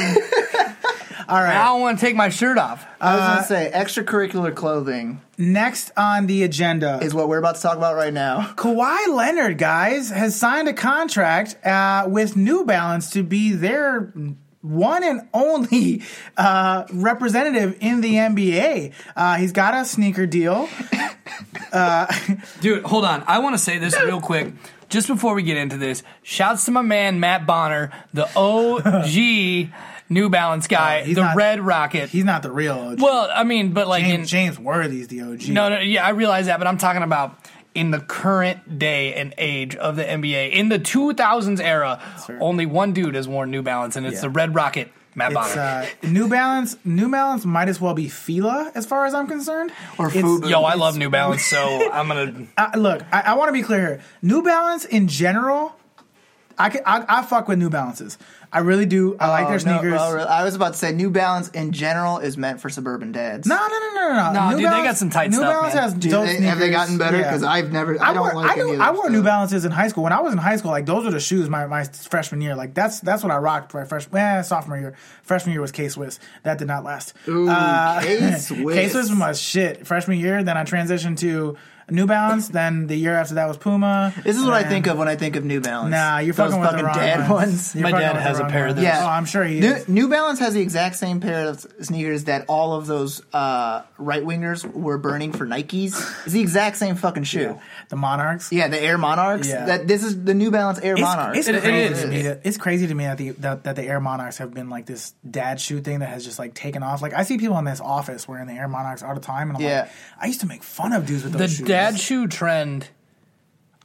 all right. I don't want to take my shirt off. I was Uh, gonna say extracurricular clothing Next on the agenda is what we're about to talk about right now. Kawhi Leonard, guys, has signed a contract uh, with New Balance to be their one and only uh, representative in the NBA. Uh, he's got a sneaker deal. Dude, hold on. I want to say this real quick. Just before we get into this, shouts to my man Matt Bonner, the OG New Balance guy, Oh, the not- Red Rocket. He's not the real OG. Well, I mean, but like in James, James Worthy's the OG. no, no, yeah, I realize that, but I'm talking about in the current day and age of the NBA, in the 2000s era, fair. only one dude has worn New Balance, and it's Yeah. the Red Rocket, Matt It's Bonner. uh, New Balance. New Balance might as well be Fila, as far as I'm concerned. Or It's- Fubu. Yo, I love New Balance, so I'm gonna. Uh, look, I, I want to be clear here. New Balance in general, I, can, I I fuck with New Balances. I really do. I like Oh, their no, sneakers. well, I was about to say New Balance in general is meant for suburban dads. No, no, no, no, no. No, New dude, they got some tight New stuff, Balance man. has Do dope they- sneakers. have they gotten better? Yeah. Because I've never. I, I, don't wore, like I, any knew, of I their wore New. Balances in high school. When I was in high school, like those were the shoes my, my freshman year. Like that's that's what I rocked my freshman, eh, sophomore year. Freshman year was K Swiss. That did not last. Ooh, K-Swiss. K Swiss was my shit. Freshman year, then I transitioned to New Balance. then the year after that was Puma. This is what I think of when I think of New Balance. Nah, you're Those fucking with fucking the wrong dad ones. ones. You're My fucking dad with the has a wrong pair of ones. those. Yeah. Oh, I'm sure he New, is. New Balance has the exact same pair of sneakers that all of those uh, right wingers were burning for Nikes. It's the exact same fucking shoe. The Monarchs. Yeah, the Air Monarchs. Yeah. That this is the New Balance Air It's, Monarchs. it's It- it crazy is. to me. That, it's crazy to me that the that, that the Air Monarchs have been like this dad shoe thing that has just like taken off. Like I see people in this office wearing the Air Monarchs all the time, and I'm Yeah. like, I used to make fun of dudes with The those shoes. Dad shoe trend,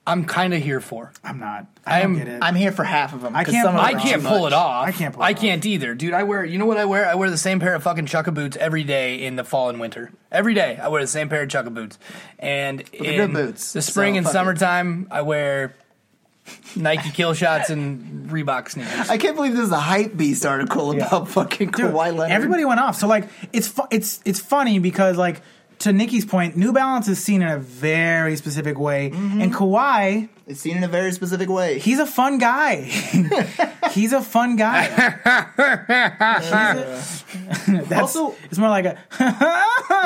I'm kind of here for. I'm not. I I don't am- get it. I'm here for half of them. I 'cause can't- some of I them are can't too pull much. it off. I can't pull it off. I off. can't either, dude. I wear. You know what I wear? I wear the same pair of fucking chukka boots every day in the fall and winter. Every day I wear the same pair of chukka boots. And they're in good boots, the spring so and fuck it. summertime, I wear Nike Kill Shots and Reebok sneakers. I can't believe this is a hype beast article about fucking Dude, Kawhi Leonard. Everybody went off. So like, it's fu- it's it's funny because like to Nikki's point, New Balance is seen in a very specific way, Mm-hmm. and Kawhi, is seen in a very specific way. he's a fun guy. he's a fun guy. A- that's, Also- it's more like a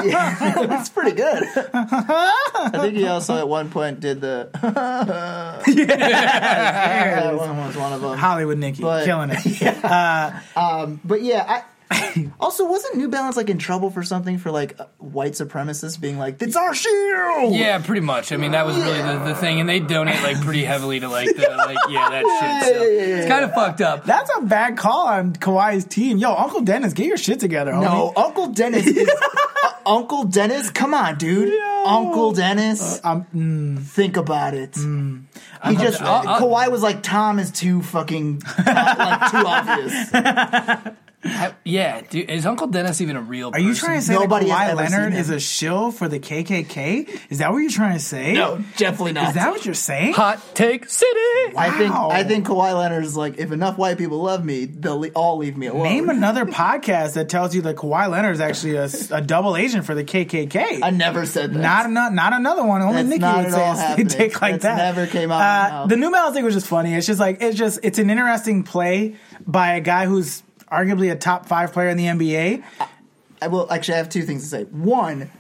yeah, That's pretty good. I think he also at one point did the. that one was one of them. Hollywood Nikki But- killing it. Um, but yeah, I, Also, wasn't New Balance like in trouble for something for like uh, white supremacists being like, "It's our shoe"? Yeah, pretty much. I mean, that was really the, the thing, and they donate like pretty heavily to like the like yeah that shit. So it's kind of fucked up. That's a bad call on Kawhi's team. Yo, Uncle Dennis, get your shit together. homie. No, Uncle Dennis is uh, Uncle Dennis. Come on, dude. Uncle Dennis. Um, Think about it. He just I'll- Kawhi was like Tom is too fucking uh, like too obvious. Yeah, dude, is Uncle Dennis even a real? Person? Are you trying to say Nobody that Kawhi Leonard is a shill for the KKK? Is that what you're trying to say? No, definitely not. Is that what you're saying? hot take city? I think Wow. I think Kawhi Leonard is like if enough white people love me, they'll le- all leave me alone. Name another podcast that tells you that Kawhi Leonard is actually a, a double agent for the KKK. I never said that. Not ano- not another one. Only That's Nikki would say all a take like That's that. never came out Uh, the new Balance thing was just funny. It's just like it's just it's an interesting play by a guy who's arguably a top five player in the NBA. I will actually. I have two things to say. One,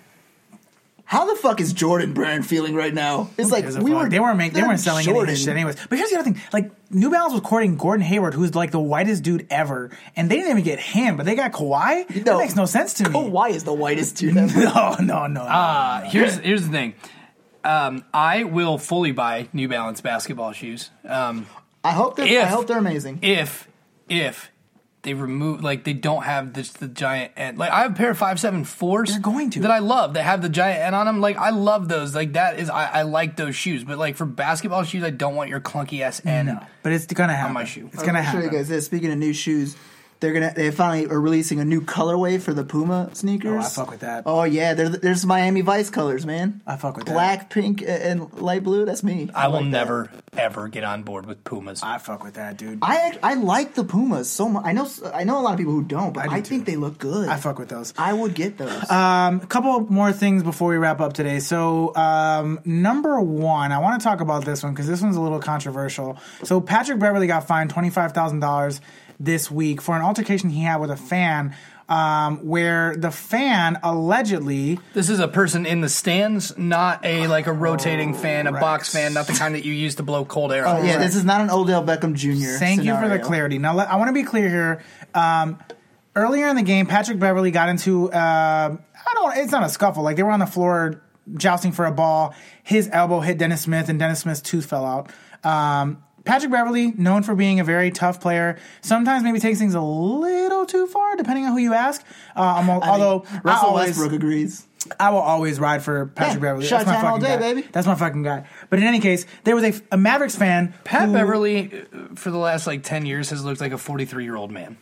how the fuck is Jordan Brand feeling right now? It's like we were they weren't making they weren't selling any of Jordan. this shit anyways. But here's the other thing: like New Balance was courting Gordon Hayward, who's like the whitest dude ever, and they didn't even get him, but they got Kawhi. that makes no sense to me. Kawhi is the whitest dude ever. No, no, no. Uh, here's here's the thing. Um, I will fully buy New Balance basketball shoes. Um, I hope they're. I hope they're amazing. if if they remove like they don't have this the giant end like I have a pair of five seven fours They're going to. that I love that have the giant end on them like I love those like that is I, I like those shoes but like for basketball shoes I don't want your clunky ass end no, but it's gonna happen. my shoe. It's gonna I'll show happen. you guys this. Speaking of new shoes, they're gonna they finally are releasing a new colorway for the Puma sneakers. Oh, I fuck with that. Oh yeah, they're, there's Miami Vice colors, man. I fuck with that. Black, pink, and light blue. That's me. I will like that. never ever get on board with Pumas I fuck with that, dude. I act, I like the Pumas so much. I know I know a lot of people who don't, but I do I, think they look good. I fuck with those. I would get those. Um, a couple more things before we wrap up today. So, um, number one, I want to talk about this one because this one's a little controversial. So, Patrick Beverley got fined twenty five thousand dollars this week for an altercation he had with a fan, um, where the fan allegedly this is a person in the stands not a like a rotating fan a box fan not the kind that you use to blow cold air oh yeah, this is not an Odell Beckham Jr. Thank you for the clarity. Now, let, I want to be clear here. Um, earlier in the game, Patrick Beverley got into uh, I don't. It's not a scuffle. Like they were on the floor jousting for a ball. His elbow hit Dennis Smith, and Dennis Smith's tooth fell out. Um, Patrick Beverley, known for being a very tough player, sometimes maybe takes things a little too far, depending on who you ask. Uh, I'm, al- I mean, although I Russell always, Westbrook agrees. I will always ride for Patrick Yeah, Beverley. That's my time all fucking day, guy. baby. That's my fucking guy. But in any case, there was a, a Mavericks fan. Pat who- Beverley uh, for the last like 10 years has looked like a 43 year old man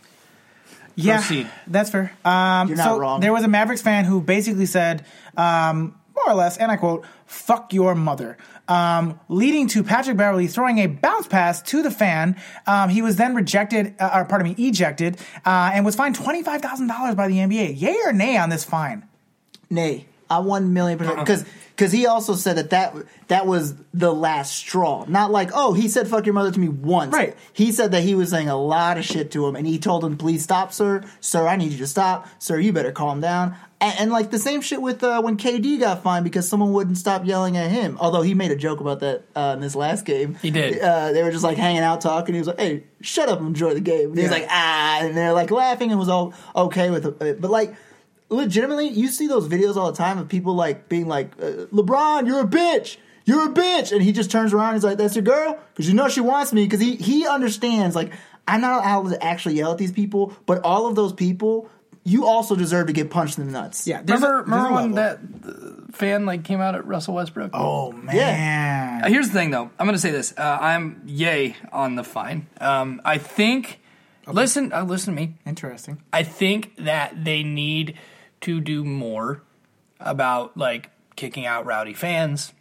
Yeah, Proceed. that's fair. Um, You're not so wrong. there was a Mavericks fan who basically said, um, more or less, and I quote, "Fuck your mother," um, leading to Patrick Beverley throwing a bounce pass to the fan. Um, he was then rejected, uh, or pardon me, ejected, uh, and was fined twenty five thousand dollars by the NBA. Yay or nay on this fine? Nay, I one million percent because because he also said that, that that was the last straw. Not like oh he said fuck your mother to me once. Right. He said that he was saying a lot of shit to him, and he told him please stop, sir, sir, I need you to stop, sir, you better calm down. And, and like the same shit with uh, when KD got fined because someone wouldn't stop yelling at him. Although he made a joke about that uh, in this last game. He did. Uh, they were just like hanging out talking. He was like, "Hey, shut up and enjoy the game." And he was like, "Ah," and they're like laughing and was all okay with it. But like legitimately, you see those videos all the time of people like being like, uh, "LeBron, you're a bitch." You're a bitch, and he just turns around. And he's like, "That's your girl," because you know she wants me. Because he he understands. Like, I'm not allowed to actually yell at these people, but all of those people, you also deserve to get punched in the nuts. Yeah, there's a- remember, a remember when that uh, fan like came out at Russell Westbrook Oh man, Uh, Here's the thing, though. I'm going to say this. Uh, I'm yay on the fine. Um, I think. Listen, uh, listen to me. interesting. I think that they need to do more about like kicking out rowdy fans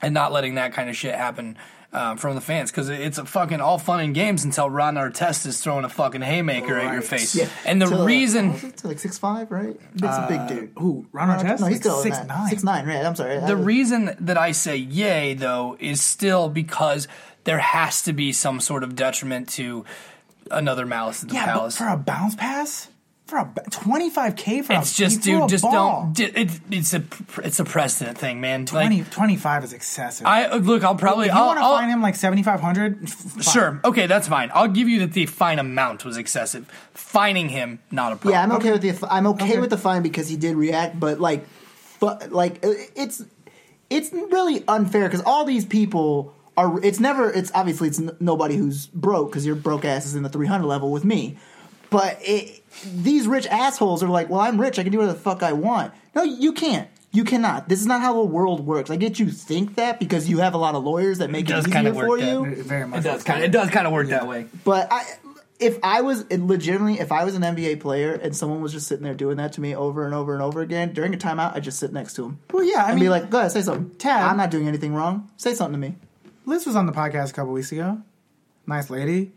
and not letting that kind of shit happen um, from the fans because it's a fucking all fun and games until Ron Artest is throwing a fucking haymaker at your face. Yeah. And the To, uh, reason what it? To like six five, right? It's a big dude. Who? Ron Artest? No, he's Like still six six nine. Six nine, right? I'm sorry. The reason that I say yay, though, is still because there has to be some sort of detriment to another Malice at the Yeah, but Palace. for a bounce pass. For a twenty five k for It's a just, dude, a just ball. don't. It, it's a it's a precedent thing, man. Like, 25 is excessive. I uh, look. I'll probably. if you I'll, want to I'll- fine him like seventy five hundred, Sure. Okay, that's fine. I'll give you that the fine amount was excessive. Fining him, not a problem. Yeah, I'm okay, with the I'm okay, Okay. with the fine because he did react, but like, but like it's it's really unfair because all these people are. It's never. It's obviously it's n- nobody who's broke because your broke ass is in the 300 level with me, but it, these rich assholes are like, well, I'm rich, I can do whatever the fuck I want. No, you can't. You cannot. This is not how the world works. I get you think that because you have a lot of lawyers that make it, does easier kinda work for that- you. very much. It does kind of. It does kind of work that way. But I, if I was legitimately, if I was an NBA player and someone was just sitting there doing that to me over and over and over again during a timeout, I'd just sit next to him Well, yeah, I and mean, be like, "Go ahead, say something." Tad- I'm not doing anything wrong. Say something to me. Liz was on the podcast a couple weeks ago. Nice lady,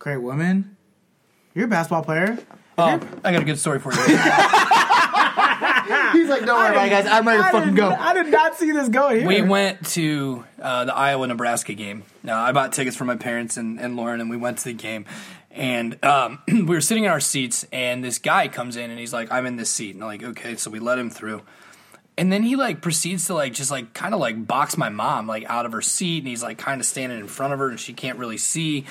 great woman. You're a basketball player. Oh, I got a good story for you. He's like, "Don't worry about it, guys. I'm ready to I fucking did, go." I did not see this going here. we went to uh, the Iowa Nebraska game. Now, I bought tickets for my parents and, and Lauren, and we went to the game. And um, we were sitting in our seats, and this guy comes in, and he's like, "I'm in this seat." And I'm like, "Okay," so we let him through. And then he like proceeds to like just like kind of like box my mom like out of her seat, and he's like kind of standing in front of her, and she can't really see.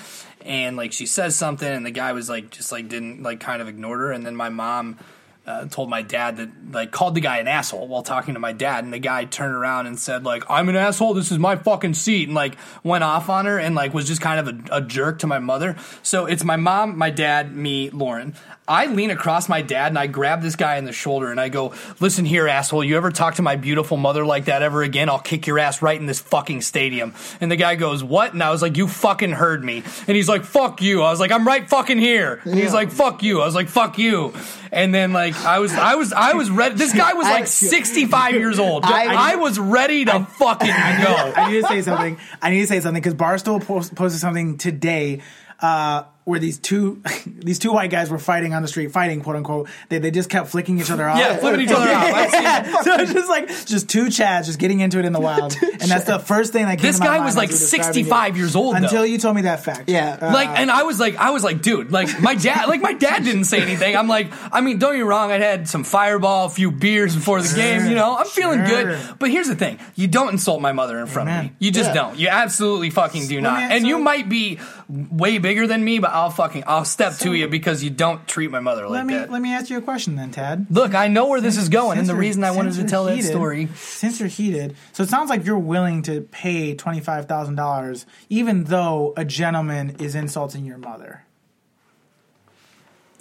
And like she says something, and the guy was like just like didn't like kind of ignored her, and then my mom uh, told my dad that like called the guy an asshole while talking to my dad, and the guy turned around and said like I'm an asshole. This is my fucking seat, and like went off on her and like was just kind of a, a jerk to my mother. So it's my mom, my dad, me, Lauren. I lean across my dad and I grab this guy in the shoulder and I go, "Listen here, asshole. You ever talk to my beautiful mother like that ever again? I'll kick your ass right in this fucking stadium." And the guy goes, "What?" And I was like, "You fucking heard me." And he's like, "Fuck you." I was like, "I'm right fucking here." And he's like, "Fuck you." I was like, "Fuck you." And then like I was I was I was ready. This guy was I- like 65 years old. I- I, was ready to fucking go. I need to say something. I need to say something because Barstool post, posted something today uh, where these two these two white guys were fighting on the street, fighting quote unquote. They, they just kept flicking each other off. Yeah, flipping each other off. It. so it's just like just two Chads just getting into it in the wild, and that's the first thing that came. This to my guy was like describing 65 years old, though. until you told me that fact. Yeah. Uh, like and I was like I was like dude like my dad like my dad didn't say anything I'm like I mean don't get me wrong I had some fireball a few beers before the game you know I'm feeling sure. good but here's the thing you don't insult my mother in front of me you just Yeah. don't you absolutely fucking do not man, and you might be way bigger than me but I'll fucking I'll step to you because you don't treat my mother like let me that let me ask you a question then, Tad. look I know where this is going and the reason I wanted to tell that story Since you're heated, so it sounds like you're willing to pay twenty five thousand dollars, even though a gentleman is insulting your mother.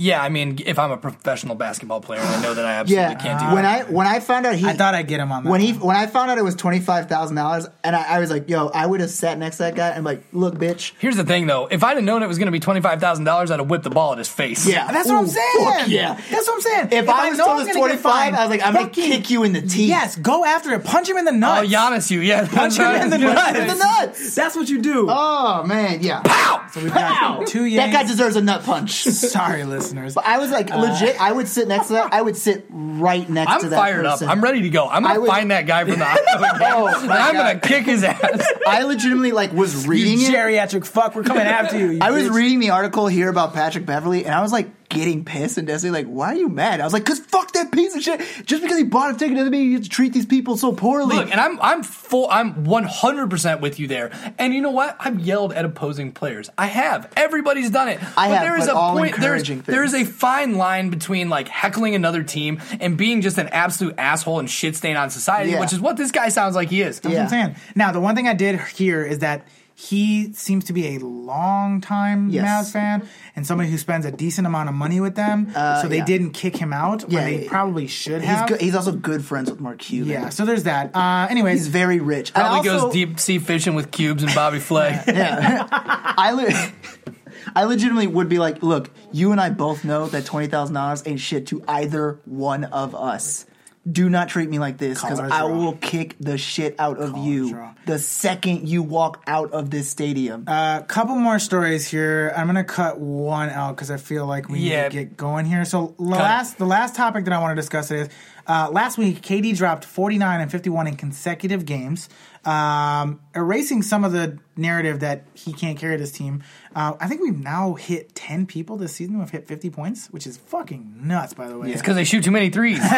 Yeah I mean if I'm a professional basketball player I know that I absolutely Yeah. can't do that When I when I found out he I thought I'd get him on that. when he when I found out it was twenty five thousand dollars, and I, I was like, "Yo, I would have sat next to that guy and be like, look, bitch." Here's the thing, though. If I'd have known it was going to be twenty five thousand dollars, I'd have whipped the ball at his face. Yeah. That's what I'm saying. fuck yeah. that's what I'm saying. If, I was told I'm it's gonna 25, I was like, I'm going to fucking- kick you in the teeth. Yes, go after it. Punch him in the oh, nuts. Oh. Giannis, you yeah. Punch him in the nuts. In the nuts. That's what you do. Oh, man, yeah. Pow! so we've got two That guy deserves a nut punch. Sorry, listeners. I was like, uh, legit, I would sit next to that. I would sit right next to I'm that fired person. up. I'm ready to go. I'm gonna would- find that guy from the Oh, I'm gonna kick his ass. I legitimately, like, was You reading it. geriatric fuck, we're coming after you. you I was reading the article here about Patrick Beverley, and I was like getting pissed and Destiny like, why are you mad? I was like, cause fuck that piece of shit. Just because he bought a ticket doesn't mean you have to treat these people so poorly. Look, and I'm I'm full. I'm 100 percent with you there. And you know what? I've yelled at opposing players. I have. Everybody's done it. I but have, there is but a all point. there is, there is a fine line between like heckling another team and being just an absolute asshole and shit stain on society, Yeah. which is what this guy sounds like he is. That's what I'm saying. Now, the one thing I did hear is that he seems to be a long time Yes. Mavs fan and somebody who spends a decent amount of money with them. so they yeah. didn't kick him out when Yeah, they probably should he's have. good, he's also good friends with Mark Cuban. yeah, so there's that. Uh, anyways, he's very rich. And Probably also- goes deep sea fishing with cubes and Bobby Flay. I li- I legitimately would be like, look, you and I both know that twenty thousand dollars ain't shit to either one of us. Do not treat me like this because Call it a I draw. will kick the shit out of it you draw. the second you walk out of this stadium. a uh, couple more stories here. I'm gonna cut one out because I feel like we Yeah. need to get going here. So the last the last topic that I want to discuss is Uh, last week, KD dropped 49 and 51 in consecutive games, um, erasing some of the narrative that he can't carry this team. Uh, I think we've now hit 10 people this season who have hit 50 points, which is fucking nuts, by the way. It's because they shoot too many threes.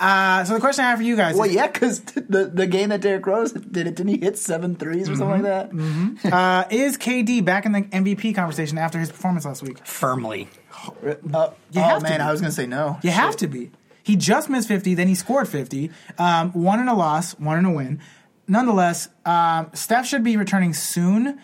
Uh, so the question I have for you guys Well, is, yeah, because the, the game that Derrick Rose did it, didn't he hit seven threes or something like that? uh, is KD back in the MVP conversation after his performance last week? Firmly. Uh, oh man. I was gonna say no. You have to be. He just missed 50, then he scored 50. Um, one in a loss, one in a win. Nonetheless, um, Steph should be returning soon.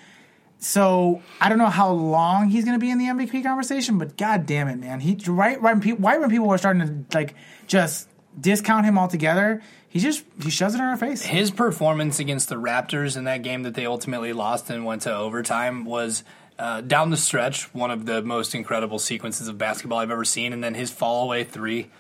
So I don't know how long he's going to be in the MVP conversation, but god damn it, man. He right, right, when people, right when people are starting to like just discount him altogether, he just he shoves it in our face. His performance against the Raptors in that game that they ultimately lost and went to overtime was uh, down the stretch one of the most incredible sequences of basketball I've ever seen. And then his fall away three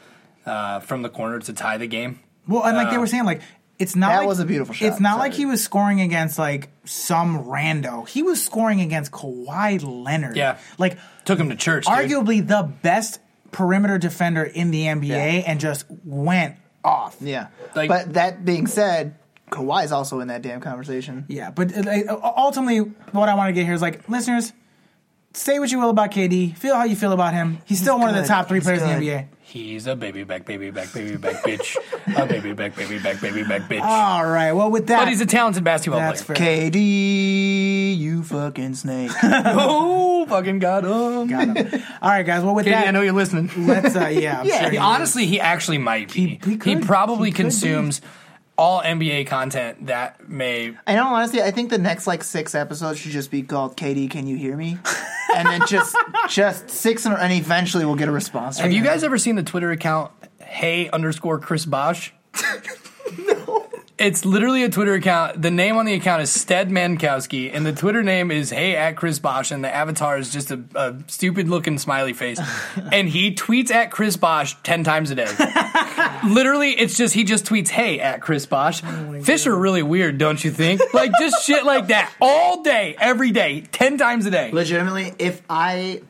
uh, from the corner to tie the game. Well, and like they Uh, were saying, like it's not That like, was a beautiful shot. It's not like he was scoring against like some rando. He was scoring against Kawhi Leonard. Yeah. like Took him to church. dude. arguably the best perimeter defender in the NBA, Yeah. and just went off. Yeah, Like- but that being said, Kawhi's also in that damn conversation. Yeah, but uh, ultimately, what I want to get here is like, listeners, say what you will about KD, feel how you feel about him. He's, still one of the top three He's players in the NBA. He's a baby back, baby back, baby back bitch. a baby back, baby back, baby back bitch. All right, well, with that, but he's a talented basketball that's player. fair. KD, you fucking snake. Oh, fucking got him. Got him. All right, guys. Well, with Katie, that, I know you're listening. let's. Uh, yeah, I'm Yeah, sure He- he honestly, he actually might be. He- he could. probably He could be. consumes all NBA content that may. I know, honestly, I think the next like six episodes should just be called "KD, Can You Hear Me?" And then just just six, and, and eventually we'll get a response. Have you guys ever seen the Twitter account Hey underscore Chris Bosh? no. It's literally a Twitter account. The name on the account is Stead Mankowski, and the Twitter name is Hey at Chris Bosh, and the avatar is just a, a stupid looking smiley face. and he tweets at Chris Bosh ten times a day. literally, it's just he just tweets Hey at Chris Bosh. Oh Fish are really weird, don't you think? Like just shit like that all day, every day, ten times a day. legitimately, if I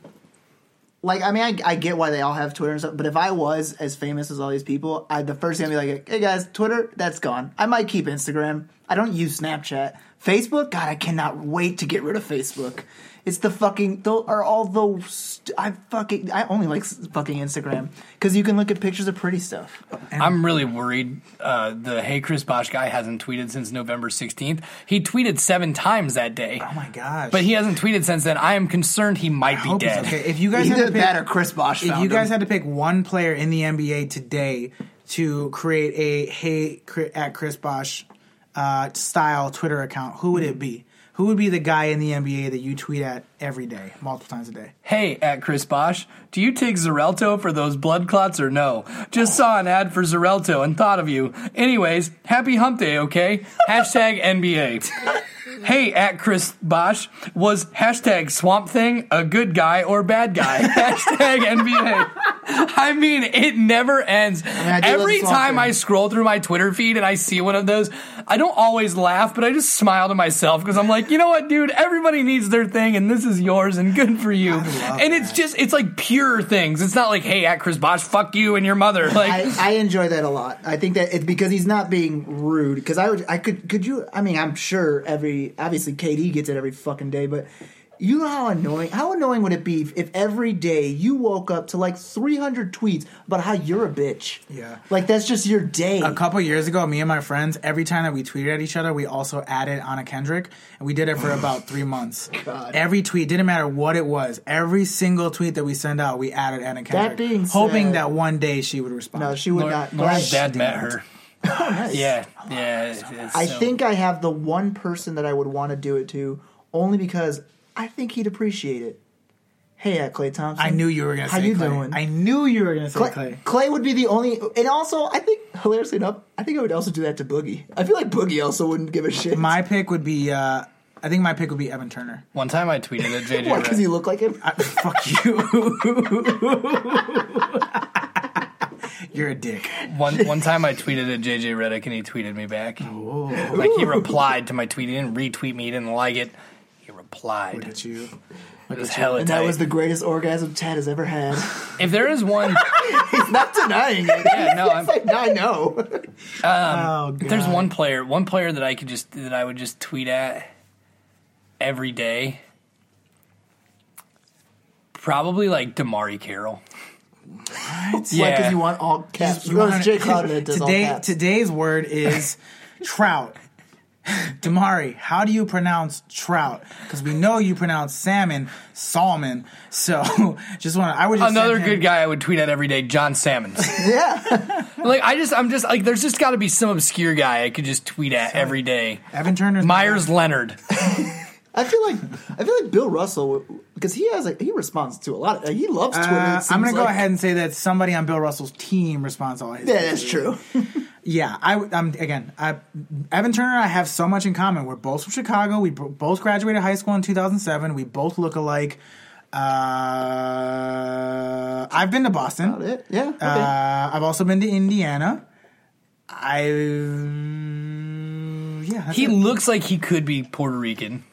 like, I mean, I, I get why they all have Twitter and stuff, but if I was as famous as all these people, I the first thing I'd be like, "Hey guys, Twitter, that's gone." I might keep Instagram. I don't use Snapchat, Facebook. God, I cannot wait to get rid of Facebook. It's the fucking those are all those. St- I fucking I only like fucking Instagram because you can look at pictures of pretty stuff. I'm really worried. Uh, the Hey Chris Bosh guy hasn't tweeted since November 16th. He tweeted seven times that day, Oh my gosh! but he hasn't tweeted since then. I am concerned he might be hope he's dead. okay. If you guys had to pick, that or Chris Bosh. if found you guys him. had to pick one player in the NBA today to create a hey at Chris Bosh uh, style Twitter account, who would it be? Who would be the guy in the NBA that you tweet at every day, multiple times a day? Hey, at Chris Bosh, do you take Xarelto for those blood clots or no? Just saw an ad for Xarelto and thought of you. Anyways, happy hump day, okay? Hashtag NBA. Hey, at Chris Bosh, was hashtag Swamp Thing a good guy or bad guy? hashtag NBA. I mean, it never ends. I do love Every time. I scroll through my Twitter feed and I see one of those, I don't always laugh, but I just smile to myself because I'm like, you know what, dude? Everybody needs their thing, and this is yours, and good for you. And it's just, it's like pure things. It's not like, hey, at Chris Bosh, fuck you and your mother. Like, I, I enjoy that a lot. I think that it's because he's not being rude. Because I would, I could, could you? I mean, I'm sure every obviously KD gets it every fucking day, but you know how annoying? How annoying would it be if, if every day you woke up to like 300 tweets about how you're a bitch? Yeah. like that's just your day. A couple years ago, me and my friends, every time that we tweeted at each other, we also added Anna Kendrick, and we did it for oh about three months. God. Every tweet didn't matter what it was. Every single tweet that we send out, we added Anna Kendrick, being hoping said- that one day she would respond. no, she would Lauren- not. Lauren's dad met her. Oh, nice. Yeah, oh, yeah. it's- it's I so- think I have the one person that I would want to do it to, only because I think he'd appreciate it. Hey, at Klay Thompson. I knew you were going to How say you Klay. doing? I knew you were going to say Klay, Klay. Klay would be the only, and also I think hilariously enough, I think I would also do that to Boogie. I feel like Boogie also wouldn't give a shit. My pick would be, uh, I think my pick would be Evan Turner. One time I tweeted at JJ. Why? Because Redick- he looked like him. I, fuck you. You're a dick. One one time I tweeted at JJ Redick and he tweeted me back. Like he replied to my tweet. He didn't retweet me. He didn't like it. He replied. replied. Look at you. It was hella And that tight. was the greatest orgasm Chad has ever had. if there is one, He's not denying it. yeah, no, I'm, He's like, I know. oh, um, God. there's one player, one player that I could just that I would just tweet at every day. Probably like DeMarre Carroll. Why? Because you want all caps. You wanna- it's Jae Crowder that does Today, all caps. today's word is trout. DeMarre, how do you pronounce trout? Because we know you pronounce salmon, salmon. So just want to. I would just Another good guy I would tweet at every day, John Salmons. yeah. like I just, I'm just like, there's just got to be some obscure guy I could just tweet at every day. Evan Turner, Meyers Leonard. I feel like I feel like Bill Russell because he has like he responds to a lot. Of, he loves Twitter. Uh, I'm going to go like. ahead and say that somebody on Bill Russell's team responds to all his. Yeah, that's true. Yeah, I, am again. I, Evan Turner, and I have so much in common. We're both from Chicago. We both graduated high school in 2007. We both look alike. Uh, I've been to Boston. About it. Yeah. Okay. Uh, I've also been to Indiana. I yeah. He it. looks like he could be Puerto Rican.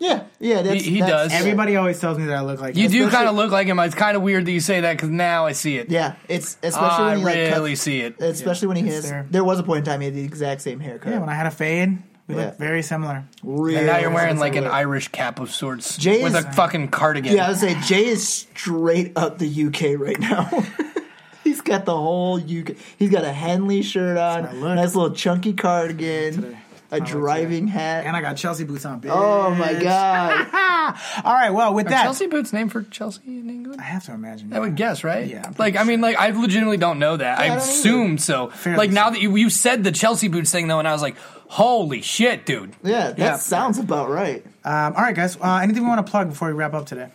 Yeah. Yeah. That's, he that's- does. Everybody always tells me that I look like him. You him. do kind of look like him. It's kind of weird that you say that because now I see it. Yeah. It's especially I when he like really cuts, see it. Especially when he has. there. There was a point in time he had the exact same haircut. Yeah, when I had a fade, we Yeah. looked very similar. Really And now you're wearing like an. Irish cap of sorts Jay with is- a fucking cardigan. Yeah, I would say Jay is straight up the UK right now. He's got the whole UK. He's got a Henley shirt on, That's my look. nice little chunky cardigan, Today. a driving hat. And I got Chelsea boots on. Bitch. oh my god! All right, well, with Are that, Chelsea boots named for Chelsea in England? I have to imagine. That. I would guess, right? Yeah, I'm Like, I mean, like, I legitimately don't know that. I, I don't assumed so. Fairly like, now so. that you, you said the Chelsea boots thing, though, and I was like, holy shit, dude. Yeah, that Yeah. sounds about right. Um, all right, guys. Uh, anything we want to plug before we wrap up today?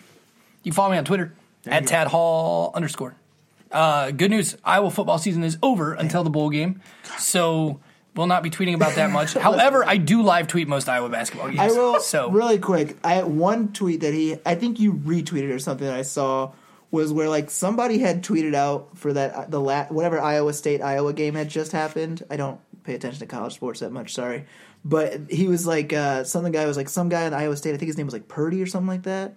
You follow me on Twitter at. Tad Hall underscore. Uh, good news: Iowa football season is over until the bowl game, so we'll not be tweeting about that much. However, I do live tweet most Iowa basketball games. I will So really quick. I had one tweet that he, I think you retweeted or something that I saw was where like somebody had tweeted out for that the la- whatever Iowa State Iowa game had just happened. I don't pay attention to college sports that much. Sorry, but he was like uh, some guy was like some guy in Iowa State. I think his name was like Purdy or something like that.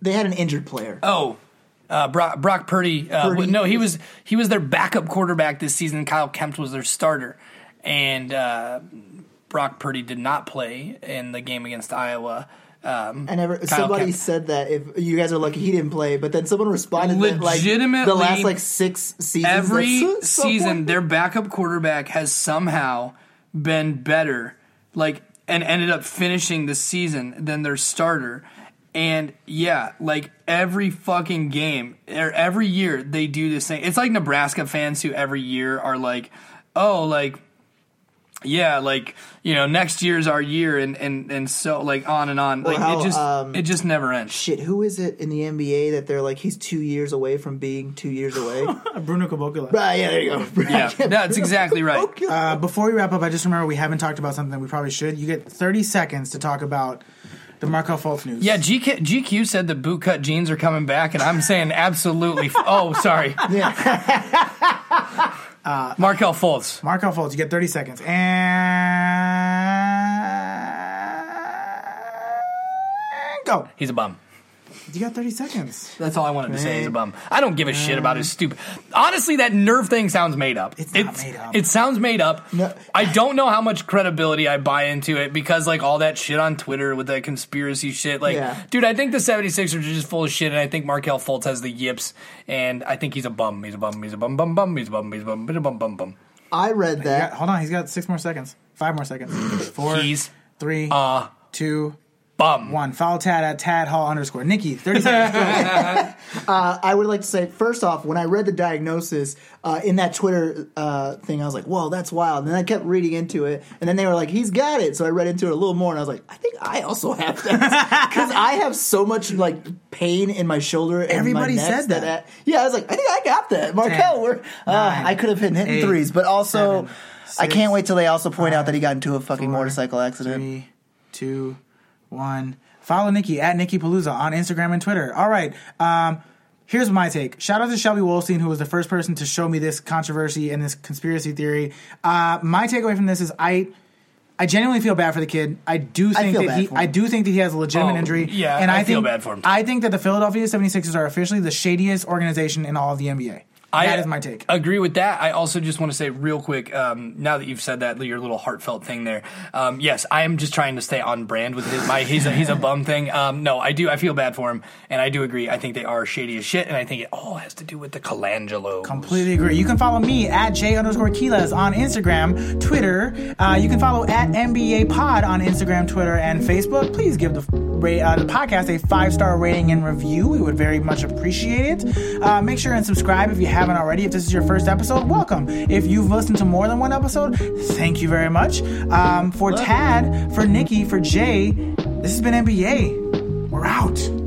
They had an injured player. Oh, uh, Brock, Brock Purdy. Uh, Purdy. No, he was he was their backup quarterback this season. Kyle Kempt was their starter, and uh, Brock Purdy did not play in the game against Iowa. Um, I never. Kyle somebody Kempt. said that if you guys are lucky, he didn't play. But then someone responded that like the last like six seasons, every so- season their backup quarterback has somehow been better like and ended up finishing the season than their starter and yeah like every fucking game or every year they do this thing it's like nebraska fans who every year are like oh like yeah like you know next year's our year and and and so like on and on like how, it just um, it just never ends Shit, who is it in the NBA that they're like he's two years away from being two years away? Uh, Bruno Caboclo. ah, yeah, there you go. yeah no, that's exactly right Uh, before we wrap up, I just remember we haven't talked about something that we probably should. You get 30 seconds to talk about the Markelle Fultz news. Yeah, GK, GQ said the bootcut jeans are coming back, and I'm saying absolutely. F- oh, sorry, yeah. Uh, Markelle Fultz. Markelle Fultz, you get 30 seconds. And go. He's a bum. You got 30 seconds. That's all I wanted to say. He's a bum. I don't give a shit about his stupid. Honestly, that nerve thing sounds made up. It's not made up. It sounds made up. No. I don't know how much credibility I buy into it because, like, all that shit on Twitter with that conspiracy shit. Like, Yeah. dude, I think the 76ers are just full of shit, and I think Markelle Fultz has the yips, and I think he's a bum. He's a bum. He's a bum, bum, bum. He's a bum. He's a bum. He's a bum, bum, bum. I read that. hold on, he's got six more seconds. Five more seconds. Four, He's three, a two, bum. one. Follow Tad at Tad Hall underscore. Nikki, 30 seconds. Uh, I would like to say first off, when I read the diagnosis uh, in that Twitter uh, thing, I was like, "Whoa, that's wild!" And then I kept reading into it, and then they were like, "He's got it." So I read into it a little more, and I was like, "I think I also have that because I have so much like pain in my shoulder." And Everybody my neck said that. yeah, I was like, "I think I got that." Markelle, Ten, we're, uh, nine, I could have been hitting eight, threes, but also. seven, I can't wait till they also point out that he got into a fucking four, motorcycle accident. Three, two, one. Follow Nikki at Nikki Palooza on Instagram and Twitter. All right. Um, here's my take. Shout out to Shelby Wolstein, who was the first person to show me this controversy and this conspiracy theory. Uh, my takeaway from this is I. I genuinely feel bad for the kid. I do think feel that bad he for him. I do think that he has a legitimate Oh, injury. yeah, and I I, feel think, bad for him. I think that the Philadelphia 76ers are officially the shadiest organization in all of the NBA. I that is my take. Agree with that. I also just want to say real quick. Um, now that you've said that, your little heartfelt thing there. Um, yes, I am just trying to stay on brand with his. My he's a, he's a bum thing. Um, no, I do. I feel bad for him, and I do agree. I think they are shady as shit, and I think it all has to do with the Colangelo. Completely agree. You can follow me at J underscore Quiles on Instagram, Twitter. Uh, you can follow at NBYay Pod on Instagram, Twitter, and Facebook. Please give the, uh, the podcast a five star rating and review. We would very much appreciate it. Uh, make sure and subscribe if you haven't already. If this is your first episode, welcome. If you've listened to more than one episode, thank you very much. Um, for Tad, for Nikki, for Jay, this has been NBYay. We're out.